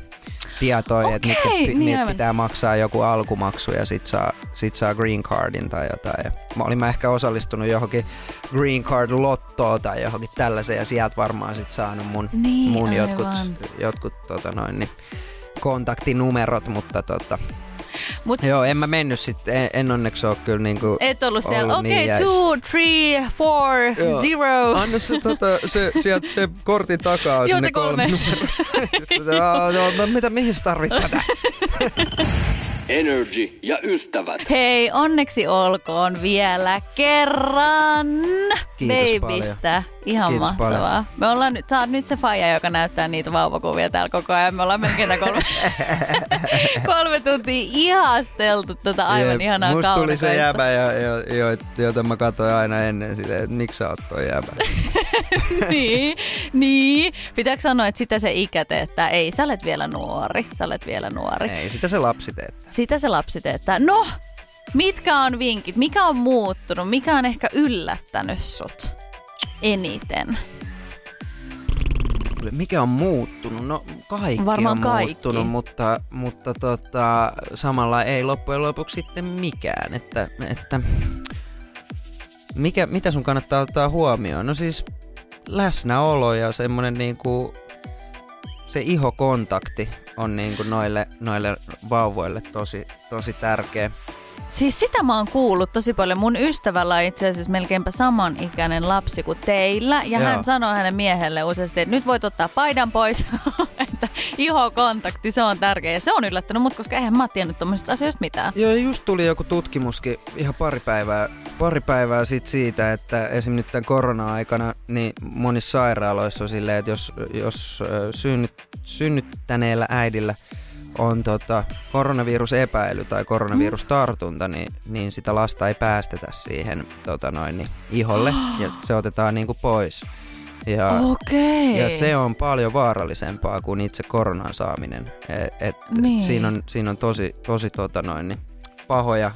tietoja, että mitkä, niin mit- aivan. pitää maksaa joku alkumaksu ja sit saa, sit saa green cardin tai jotain. Ja mä olin mä ehkä osallistunut johonkin green card lottoon tai johonkin tällaiseen ja sieltä varmaan sit saanut mun, Niin, mun jotkut, jotkut tota noin, niin, kontaktinumerot, mutta tota, Mut joo, en mä mennyt sitten, en, en onneksi ole kyllä niinku et ollut siellä, okei, niin okay, jäissä. two, three, four, Joo. zero. Anna se, tota, se, sieltä se kortin takaa on Joo, se kolme. no, no, mitä, mihin sä tarvit tätä? Energy ja ystävät. Hei, onneksi olkoon vielä kerran Kiitos babystä. Ihan Kiitos mahtavaa. paljon. Me ollaan nyt, sä oot nyt se faija, joka näyttää niitä vauvakuvia täällä koko ajan. Me ollaan melkein kolme, <laughs> kolme tuntia ihasteltu tätä aivan Jep, ihanaa Musta tuli se jäbä, jo, jo, jo, jota mä katsoin aina ennen silleen, että miksi sä oot toi jäbä. <laughs> niin, niin. Pitääkö sanoa, että sitä se ikä teettää? Ei, sä olet vielä nuori. Sä olet vielä nuori. Ei, sitä se lapsi teettää. Sitä se lapsi teettää. No, mitkä on vinkit? Mikä on muuttunut? Mikä on ehkä yllättänyt sut eniten? Mikä on muuttunut? No kaikki Varmaan on kaikki. muuttunut, mutta, mutta tota, samalla ei loppujen lopuksi sitten mikään. Että, että mikä, mitä sun kannattaa ottaa huomioon? No siis läsnäolo ja semmonen niinku, se ihokontakti on niinku noille, noille vauvoille tosi, tosi tärkeä. Siis sitä mä oon kuullut tosi paljon. Mun ystävällä on itse asiassa melkeinpä samanikäinen lapsi kuin teillä. Ja Joo. hän sanoi hänen miehelle useasti, että nyt voit ottaa paidan pois. <laughs> että ihokontakti, se on tärkeä. Ja se on yllättänyt mut, koska eihän mä oon tiennyt tommosista asioista mitään. Joo, just tuli joku tutkimuskin ihan pari päivää, pari päivää sit siitä, että esim. nyt tämän korona-aikana niin monissa sairaaloissa on silleen, että jos, jos synnyt, synnyttäneellä äidillä on tota, koronavirusepäily tai koronavirustartunta, niin, niin sitä lasta ei päästetä siihen tota noin, niin, iholle <gasps> ja se otetaan niinku pois. Ja, Okei. ja se on paljon vaarallisempaa kuin itse koronan saaminen. Et, et, Niin. siinä, on, siinä on tosi, tosi tota noin, niin pahoja,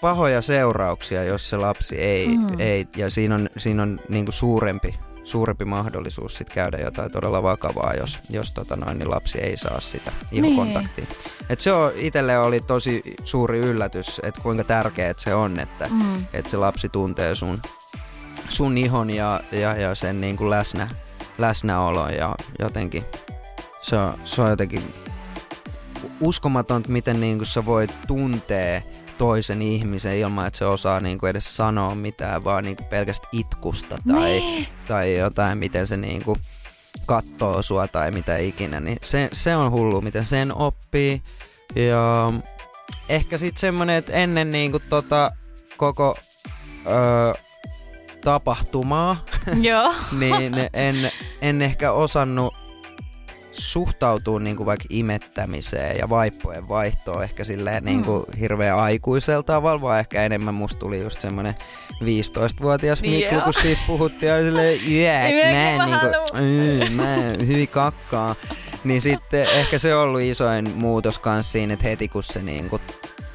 pahoja seurauksia, jos se lapsi ei, Mm. mm. ei ja siinä on, siinä on niinku suurempi, suurempi mahdollisuus sit käydä jotain todella vakavaa, jos, jos tota noin, niin lapsi ei saa sitä ihokontaktia. Niin. Et se on, itselle oli tosi suuri yllätys, että kuinka tärkeää se on, että Mm. että se lapsi tuntee sun, sun ihon ja, ja, ja sen niin kuin läsnä, läsnäolon ja jotenkin se on, se on jotenkin uskomatonta, miten niin kuin sä voit tuntea toisen ihmisen ilman, että se osaa niin kuin edes sanoa mitään, vaan niin kuin pelkästä itkusta tai, Niin. tai jotain, miten se niin kuin kattoo sua tai mitä ikinä, niin se, se on hullu, miten sen oppii. Ja ehkä sitten semmonen, että ennen niinku tota koko öö, tapahtumaa, Joo. <laughs> niin en, en ehkä osannut suhtautua niinku vaikka imettämiseen ja vaippojen vaihtoon ehkä silleen niinku hirveän aikuisella tavalla, vaan ehkä enemmän musta tuli just semmonen 15-vuotias Miklu, Joo. kun siitä puhuttiin, ja silleen, <laughs> Ei, mä en niinku, haluan." "Yy, mä en, hyvin kakkaa. Niin sitten ehkä se on ollut isoin muutos kans siinä, että heti kun se niinku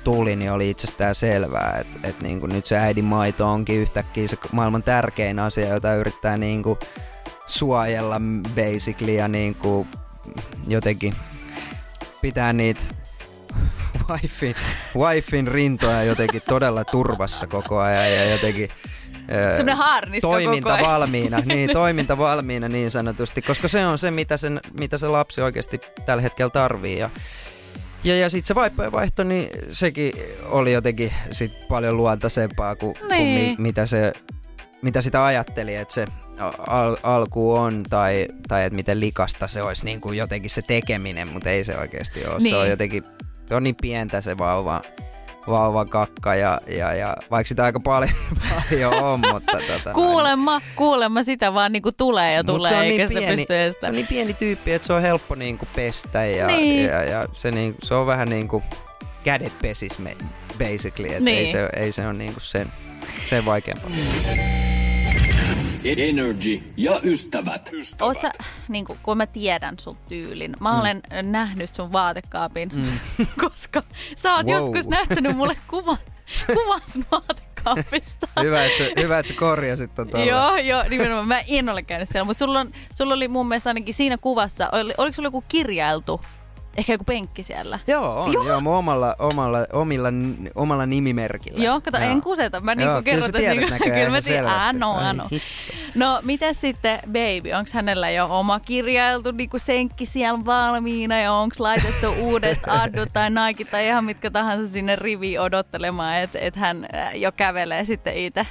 tuli, niin oli itsestään selvää, että et niinku nyt se äidin maito onkin yhtäkkiä se maailman tärkein asia, jota yrittää niinku suojella basically ja niinku jotenkin pitää niitä wifin, wifin rintoja jotenkin todella turvassa koko ajan ja jotenkin Semmoinen haarniska toiminta koko ajan. valmiina, <laughs> niin, toiminta valmiina niin sanotusti, koska se on se, mitä, sen, mitä se lapsi oikeasti tällä hetkellä tarvii. Ja, ja, ja sitten se vaippojen vaihto, niin sekin oli jotenkin sit paljon luontaisempaa kuin, niin. kuin mi, Niin. mitä, se, mitä sitä ajatteli, että se al, alku on tai, tai että miten likasta se olisi niin kuin jotenkin se tekeminen, mutta ei se oikeasti ole. Niin. Se on jotenkin, se on niin pientä se vauva, vauvan kakka ja, ja, ja vaikka sitä aika paljon, <laughs> paljon on, mutta tota, Kuulemma, kuulemma sitä vaan niinku tulee ja Mut tulee, se on eikä niin pieni, pysty se on niin pieni tyyppi, että se on helppo niinku pestä ja, Niin. ja, ja se, niinku, se on vähän niinku kädet pesis me, basically, että Niin. ei, se, ei se ole niinku sen, sen vaikeampaa. Energy ja ystävät. Oot sä, niin kun, kun mä tiedän sun tyylin, mä olen mm. nähnyt sun vaatekaapin, mm. <laughs> koska sä oot Wow. joskus näyttänyt mulle kuvan, kuvan sun vaatekaapista. <laughs> hyvä, että sä, hyvä, että sä korjasit tota. <laughs> Joo, joo, nimenomaan. Mä en ole käynyt siellä, mutta sulla, on, sulla oli mun mielestä ainakin siinä kuvassa, oli, oliko sulla joku kirjailtu, ehkä joku penkki siellä? Joo, on. Joo. Joo, joo mun omalla, omalla, omilla, omalla nimimerkillä. Joo, kato, en kuseta. Mä niinku Joo, kyllä kerron tiedät niinku, kyllä mä tiedän. Ano, ano. No, miten sitten baby? Onko hänellä jo oma kirjailtu niinku senkki siellä valmiina ja onko laitettu uudet <laughs> addut tai Nike tai ihan mitkä tahansa sinne riviin odottelemaan, että et hän jo kävelee sitten itse?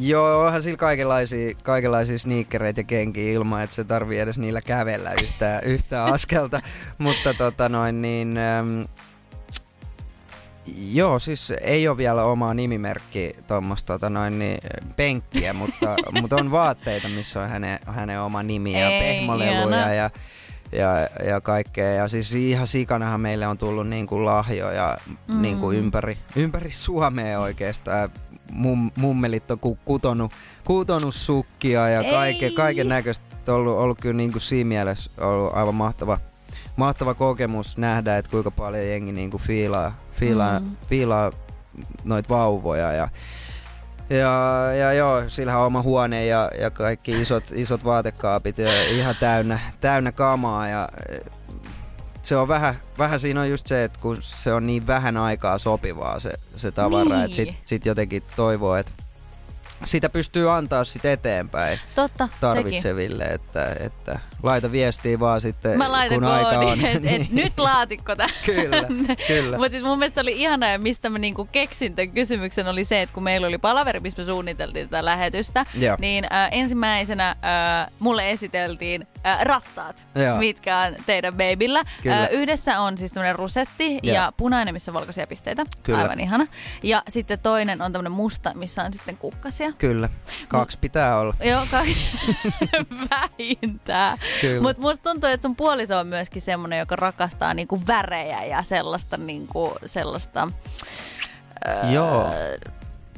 Joo, onhan sillä kaikenlaisia, kaikenlaisia sneakereitä ja kenkiä ilman, että se tarvii edes niillä kävellä yhtään, <laughs> yhtään askelta. Mutta tota noin niin... Ähm, Joo, siis ei ole vielä omaa nimimerkki tuommoista tota noin, niin, penkkiä, mutta, <laughs> mutta on vaatteita, missä on hänen, hänen oma nimi ja Ei, pehmoleluja ja, ja, ja kaikkea. Ja siis ihan sikanahan meille on tullut niin kuin lahjoja mm. niin kuin ympäri, ympäri Suomea oikeastaan. Mum, mummelit on ku- kutonut, kutonut sukkia ja kaiken, kaiken näköistä. Ollut, ollut kyllä niin kuin siinä mielessä ollut aivan mahtava, mahtava kokemus nähdä, että kuinka paljon jengi niin kuin fiilaa, fiilaa, mm. fiilaa noita vauvoja ja ja, ja joo, sillähän on oma huone ja, ja kaikki isot, isot vaatekaapit ja ihan täynnä, täynnä kamaa ja se on vähän, vähän siinä on just se, että kun se on niin vähän aikaa sopivaa se, se tavara, Niin. että sit, sit jotenkin toivoo, että sitä pystyy antaa sit eteenpäin Totta, sekin. tarvitseville, että, että laita viestiä vaan sitten, Mä laitan kun aika on. että et, <laughs> nyt laatikko tähän. Kyllä, <laughs> kyllä. Mutta siis mun mielestä oli ihanaa ja mistä mä niinku keksin tämän kysymyksen oli se, että kun meillä oli palaveri, missä me suunniteltiin tätä lähetystä, Joo. niin äh, ensimmäisenä äh, mulle esiteltiin äh, rattaat, Joo. mitkä on teidän babyllä. Kyllä. Äh, yhdessä on siis tämmönen rusetti Joo. ja punainen, missä on valkoisia pisteitä. Kyllä. Aivan ihana. Ja sitten toinen on tämmönen musta, missä on sitten kukkasia. Kyllä, kaksi pitää olla. Joo, kai <laughs> vähintään. Mutta musta tuntuu, että sun puoliso on myöskin semmonen, joka rakastaa niinku värejä ja sellaista, niinku, sellaista Joo.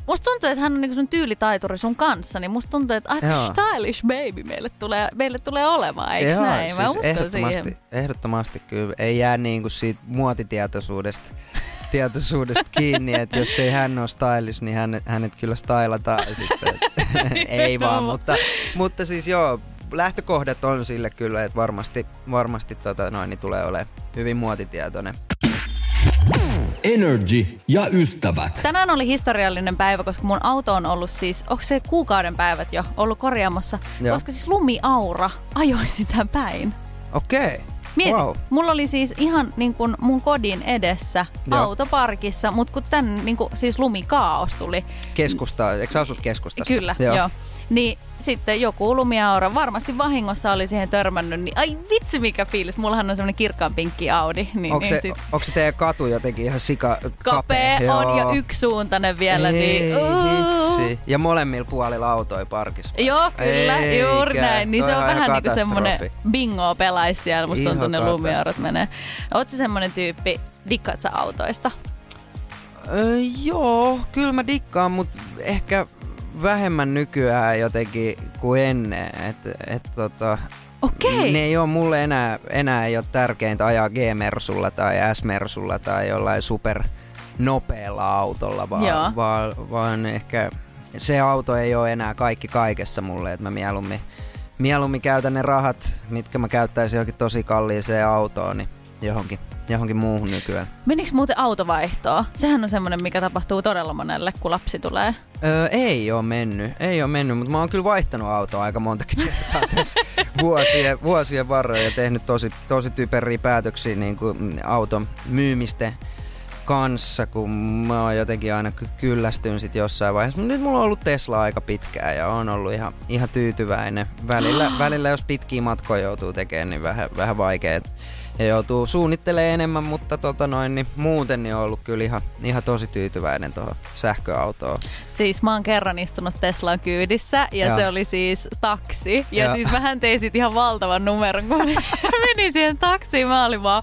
Musta tuntuu, että hän on niinku sun tyylitaituri sun kanssa, niin musta tuntuu, että aika Joo. stylish baby meille tulee, meille tulee olemaan, eikö Joo, näin? Mä siis uskon ehdottomasti, siihen. ehdottomasti kyllä. Ei jää niinku siitä muotitietoisuudesta <laughs> tietoisuudesta kiinni, että jos ei hän ole stylish, niin hänet, hänet kyllä stylataan sitten. <laughs> ei vaan, mutta, mutta siis joo, lähtökohdat on sille kyllä, että varmasti, varmasti tota noin, niin tulee olemaan hyvin muotitietoinen. Energy ja ystävät. Tänään oli historiallinen päivä, koska mun auto on ollut siis, onko se kuukauden päivät jo, ollut korjaamassa, Joo. koska siis lumiaura ajoi sitä päin. Okei. Mieti, Wow. mulla oli siis ihan niin kuin mun kodin edessä Joo. autoparkissa, mutta kun tän niin kuin, siis lumikaos tuli, Keskusta, eikö sä asut keskustassa? kyllä, joo. joo. Niin sitten joku lumiaura varmasti vahingossa oli siihen törmännyt, niin ai vitsi mikä fiilis. Mullahan on semmonen kirkkaan pinkki Audi. Niin, Onko niin se, sit onko se teidän katu jotenkin ihan sika kapea on Joo. ja yksisuuntainen vielä. Ei, niin, uh. hitsi. Ja molemmilla puolilla autoja parkissa. Joo, kyllä, Eikä. juuri näin. Niin Toi se on on vähän niinku katastrofi. semmonen bingo pelaisi siellä. Musta tuntuu ne lumiaurat menee. Oot sä semmonen tyyppi, dikkaat autoista? Öö, joo, kyllä mä dikkaan, mutta ehkä vähemmän nykyään jotenkin kuin ennen. Et, et, tota, Okei. Ne ei ole mulle enää, enää ei ole tärkeintä ajaa G-Mersulla tai S-Mersulla tai jollain super nopealla autolla, Joo. vaan, vaan, vaan ehkä se auto ei ole enää kaikki kaikessa mulle, että mä mieluummin, mieluummin käytän ne rahat, mitkä mä käyttäisin johonkin tosi kalliiseen autoon, niin johonkin, johonkin muuhun nykyään. Menikö muuten autovaihtoa? Sehän on semmoinen, mikä tapahtuu todella monelle, kun lapsi tulee. Öö, ei ole mennyt, ei ole mennyt, mutta mä oon kyllä vaihtanut autoa aika monta kertaa <laughs> tässä vuosien, vuosien varrella ja tehnyt tosi, tosi typeriä päätöksiä niin kuin auton myymisten kanssa, kun mä oon jotenkin aina ky- kyllästyn sit jossain vaiheessa. Nyt mulla on ollut Tesla aika pitkään ja on ollut ihan, ihan tyytyväinen. Välillä, välillä jos pitkiä matkoja joutuu tekemään, niin vähän, vähän vaikea. Ja joutuu suunnittelemaan enemmän, mutta tota noin, niin muuten niin on ollut kyllä ihan, ihan tosi tyytyväinen tuohon sähköautoon. Siis mä oon kerran istunut Teslan kyydissä ja Joo. se oli siis taksi. Ja Joo. siis mähän tein sit ihan valtavan numeron, kun <laughs> menin siihen taksiin. Mä olin vaan,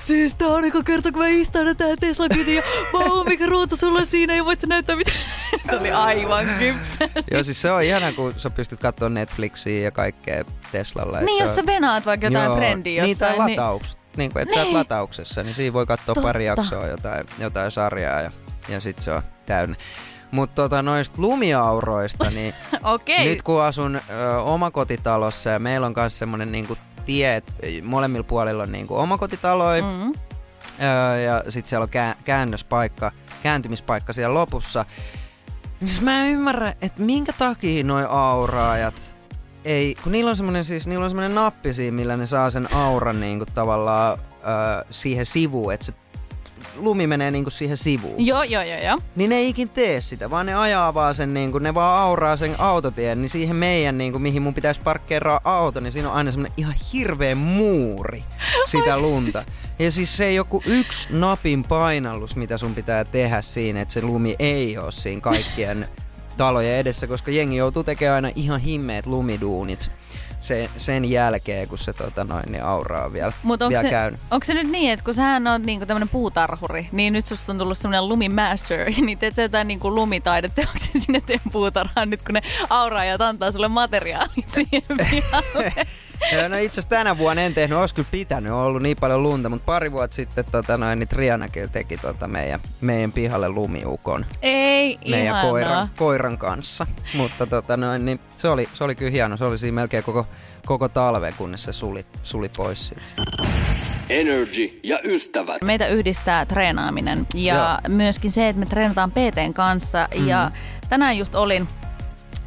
siis tää on eka kerta, kun mä istun tähän Teslan kyytiin. Ja vau, mikä ruutu sulla on siinä ja voit sä näyttää mitä. <laughs> se oli aivan kypsä. Joo, siis se on ihana, kun sä pystyt katsoa Netflixiä ja kaikkea Teslalla. niin, jos on- sä venaat vaikka jotain Joo, trendiä Niin, jossain. tai lataukset. Niin, kuin, että sä oot Niin. latauksessa, niin siinä voi katsoa pari Totta. jaksoa jotain, jotain sarjaa ja, ja sit se on täynnä. Mutta tota, noista lumiauroista, niin <laughs> Okei. nyt kun asun ö, omakotitalossa ja meillä on myös semmoinen niinku tie, että molemmilla puolilla on niinku omakotitaloja Mm. Öö, ja sitten siellä on kää- käännöspaikka, kääntymispaikka siellä lopussa. Siis mä en ymmärrä, että minkä takia noi auraajat ei, kun niillä on semmonen siis, niillä on semmonen nappi siinä, millä ne saa sen auran niinku tavallaan öö, siihen sivuun, että se lumi menee niinku siihen sivuun. Joo, joo, joo, joo. Niin ne ei ikin tee sitä, vaan ne ajaa vaan sen, niin ne vaan auraa sen autotien, niin siihen meidän, niin mihin mun pitäisi parkkeeraa auto, niin siinä on aina semmonen ihan hirveä muuri sitä lunta. Ja siis se joku yksi napin painallus, mitä sun pitää tehdä siinä, että se lumi ei ole siinä kaikkien talojen edessä, koska jengi joutuu tekemään aina ihan himmeet lumiduunit se, sen jälkeen, kun se tota noin, niin auraa vielä, Mutta onko vielä se, käynyt. onko se nyt niin, että kun sähän on niinku tämmönen puutarhuri, niin nyt susta on tullut semmonen lumimaster, <laughs> niin teet sä jotain niinku lumitaideteoksia sinne teidän puutarhaan nyt, kun ne auraajat antaa sulle materiaalit <laughs> siihen pihalle. <laughs> <laughs> Joo, No itse asiassa tänä vuonna en tehnyt, olisi kyllä pitänyt, on ollut niin paljon lunta, mutta pari vuotta sitten tota, noin, niin Triana kyllä teki tota, meidän, meidän pihalle lumiukon Ei, meidän ihanaa. koiran, koiran kanssa. Mutta tota, noin, niin se, oli, se oli kyllä hieno, se oli siinä melkein koko, koko talven, kunnes se suli, suli pois siitä. Energy ja ystävät. Meitä yhdistää treenaaminen ja Joo. myöskin se, että me treenataan PTn kanssa. Mm. Ja tänään just olin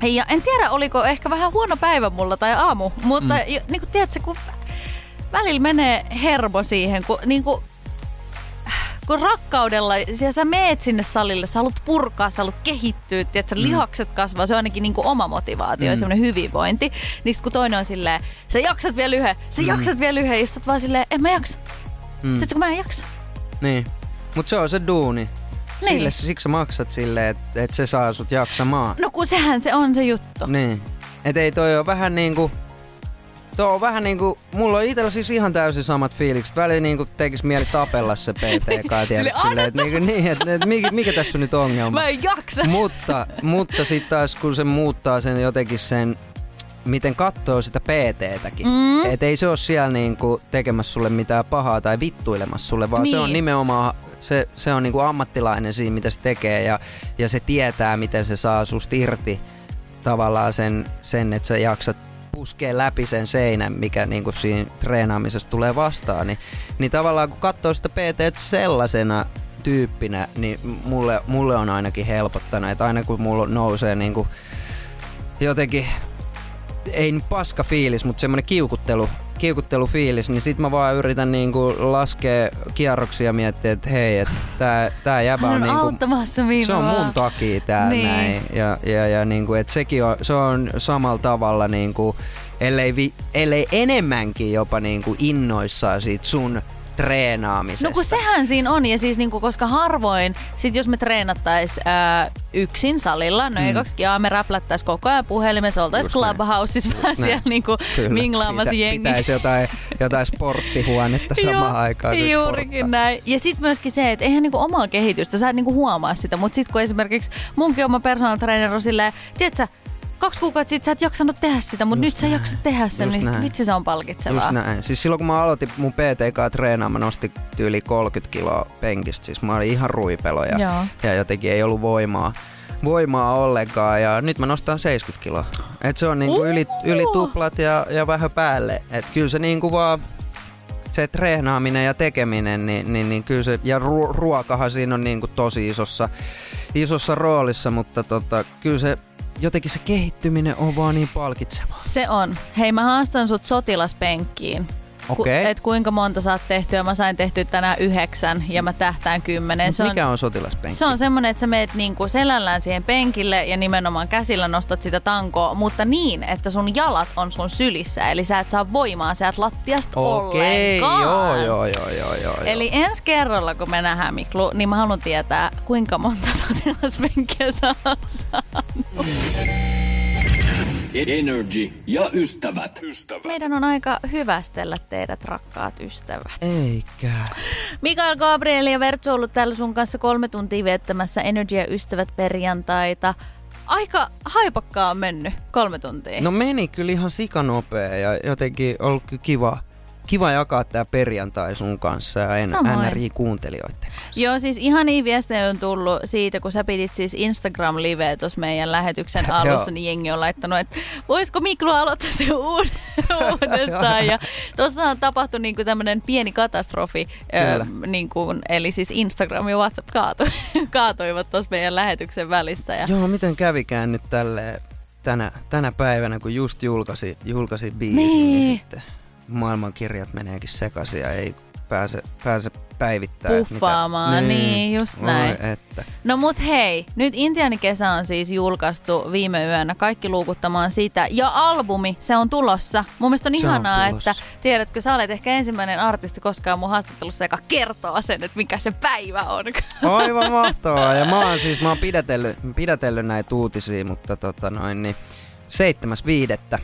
ja en tiedä, oliko ehkä vähän huono päivä mulla tai aamu, mutta mm. jo, niin kuin tiedätkö, kun välillä menee hermo siihen, kun, niin kuin, kun rakkaudella, ja sä meet sinne salille, sä haluat purkaa, sä haluat kehittyä, tiedätkö, lihakset kasvaa, se on ainakin niin kuin oma motivaatio mm. ja semmoinen hyvinvointi. Niin sit kun toinen on silleen, sä jaksat vielä yhden, sä mm. jaksat vielä yhden, sit vaan silleen, en mä jaksa. Mm. Tiedätkö, kun mä en jaksa. Niin. Mutta se on se duuni. Niin. Sille, siksi sä maksat sille, että et se saa sut jaksamaan. No kun sehän se on se juttu. Niin. Et ei toi on vähän niinku... Tuo on vähän niinku, mulla on itsellä siis ihan täysin samat fiilikset. Välillä niinku tekis mieli tapella se PTK, <laughs> tiedät, Sille, silleen, että niinku, niin, et, et, mikä, mikä tässä on nyt ongelma. Mä en jaksa. mutta mutta sitten taas kun se muuttaa sen jotenkin sen, miten katsoo sitä PT-täkin. Mm. Et ei se ole siellä niinku tekemässä sulle mitään pahaa tai vittuilemassa sulle, vaan se on Niin. nimenomaan se, se on niinku ammattilainen siinä, mitä se tekee ja, ja se tietää, miten se saa susta irti tavallaan sen, sen että sä jaksat puskee läpi sen seinän, mikä niinku siinä treenaamisessa tulee vastaan, niin, niin tavallaan kun katsoo sitä PT sellaisena tyyppinä, niin mulle, mulle on ainakin helpottanut, että aina kun mulla nousee niinku jotenkin, ei nyt paska fiilis, mutta semmoinen kiukuttelu, kiukuttelufiilis, niin sit mä vaan yritän niinku laskea kierroksia ja miettiä, että hei, että tää, tää jäbä on on niinku, auttamassa minua. se on mun takia täällä Niin. näin. Ja, ja, ja niinku, et sekin on, se on samalla tavalla niinku, ellei, vi, ellei enemmänkin jopa niinku innoissaan siitä sun treenaamisesta. No kun sehän siinä on, ja siis niinku, koska harvoin, sit jos me treenattais ää, yksin salilla, no mm. ekaksikin jaa, me räplättäis koko ajan puhelimessa, oltais. Clubhouseissa vähän siellä niinku Kyllä. minglaamassa Pitä- jengi. Pitäisi jotain, jotain <laughs> sporttihuonetta samaan aikaan. Juurikin sporttaa. näin. Ja sitten myöskin se, että eihän niinku omaa kehitystä, sä et niinku huomaa sitä, mutta sitten kun esimerkiksi munkin oma personal trainer on silleen, tiedätkö, kaksi kuukautta sitten sä et jaksanut tehdä sitä, mutta nyt sä jaksat tehdä sen, Just niin näin. vitsi se on palkitsevaa. Just näin. Siis silloin kun mä aloitin mun PTK treenaamaan, mä nostin yli 30 kiloa penkistä. Siis mä olin ihan ruipelo ja, Joo. ja jotenkin ei ollut voimaa, voimaa ollenkaan. Ja nyt mä nostan 70 kiloa. Et se on niinku yli, yli tuplat ja, ja vähän päälle. Et kyllä se niinku vaan se treenaaminen ja tekeminen, niin, niin, niin kyllä se, ja ru- ruokahan siinä on niin kuin tosi isossa, isossa roolissa, mutta tota, kyllä se jotenkin se kehittyminen on vaan niin palkitsevaa. Se on. Hei, mä haastan sut sotilaspenkkiin. Okei. Ku, et kuinka monta saat tehtyä? Mä sain tehtyä tänään yhdeksän ja mä tähtään kymmenen. Mut mikä on sotilaspenkki? Se on semmonen, että sä meet niinku selällään siihen penkille ja nimenomaan käsillä nostat sitä tankoa, mutta niin, että sun jalat on sun sylissä. Eli sä et saa voimaa sieltä lattiasta Okei, ollenkaan. joo, joo, joo, joo, joo. Eli ensi kerralla, kun me nähdään Miklu, niin mä haluan tietää, kuinka monta sotilaspenkkiä sä oot saanut. Energy ja ystävät. Meidän on aika hyvästellä teidät, rakkaat ystävät. Eikä. Mikael Gabriel ja Vertsu on ollut täällä sun kanssa kolme tuntia viettämässä Energy ja ystävät perjantaita. Aika haipakkaa on mennyt kolme tuntia. No meni kyllä ihan sikanopea ja jotenkin ollut kiva, kiva jakaa tää perjantai sun kanssa ja. NRI-kuuntelijoiden kanssa. Joo, siis ihan niin viestejä on tullut siitä, kun sä pidit siis Instagram-liveä tuossa meidän lähetyksen <laughs> alussa, niin jengi on laittanut, että voisiko Miklu aloittaa se uud- <laughs> uudestaan. ja tuossa on tapahtunut niinku tämmöinen pieni katastrofi, ö, niinku, eli siis Instagram ja WhatsApp kaatu, <laughs> kaatuivat tuossa meidän lähetyksen välissä. Ja Joo, miten kävikään nyt tälleen tänä, tänä päivänä, kun just julkaisi, julkaisi biisin. Niin. niin sitten maailmankirjat meneekin sekaisin ja ei pääse, pääse päivittämään. että Puffaamaan, niin, just näin. Voi että. No mut hei, nyt Intiani kesä on siis julkaistu viime yönä, kaikki luukuttamaan sitä. Ja albumi, se on tulossa. Mun mielestä on Se on ihanaa, tulossa. että tiedätkö, sä olet ehkä ensimmäinen artisti koskaan mun haastattelussa, joka kertoo sen, että mikä se päivä on. Aivan <laughs> mahtavaa. Ja mä oon siis, mä oon pidätellyt, pidätellyt näitä uutisia, mutta tota noin, niin 7.5.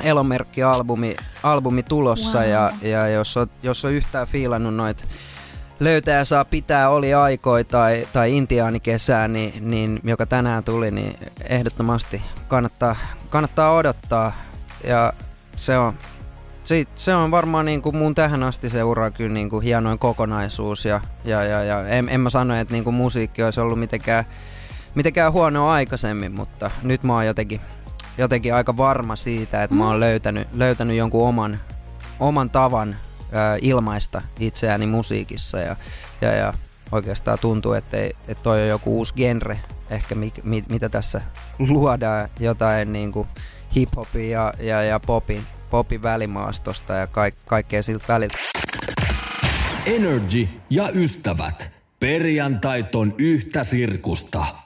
Elomerkki-albumi albumi tulossa Wow. ja, ja jos, on, jos on yhtään fiilannut noit löytää saa pitää oli aikoi tai, tai intiaanikesää, niin, niin, joka tänään tuli, niin ehdottomasti kannattaa, kannattaa odottaa. Ja se on, se, se on varmaan niin kuin mun tähän asti se ura kyllä niin kuin hienoin kokonaisuus. Ja, ja, ja, ja en, en mä sano, että niin kuin musiikki olisi ollut mitenkään, mitenkään huonoa aikaisemmin, mutta nyt mä oon jotenkin, jotenkin aika varma siitä, että mä oon löytänyt, löytänyt jonkun oman, oman tavan ää, ilmaista itseäni musiikissa ja, ja, ja oikeastaan tuntuu, että, ei, että toi on joku uusi genre ehkä mi, mi, mitä tässä luodaan jotain niin kuin hiphopin ja, ja, ja popin, popin välimaastosta ja kaik, kaikkea siltä väliltä. Energy ja ystävät. Perjantait on yhtä sirkusta.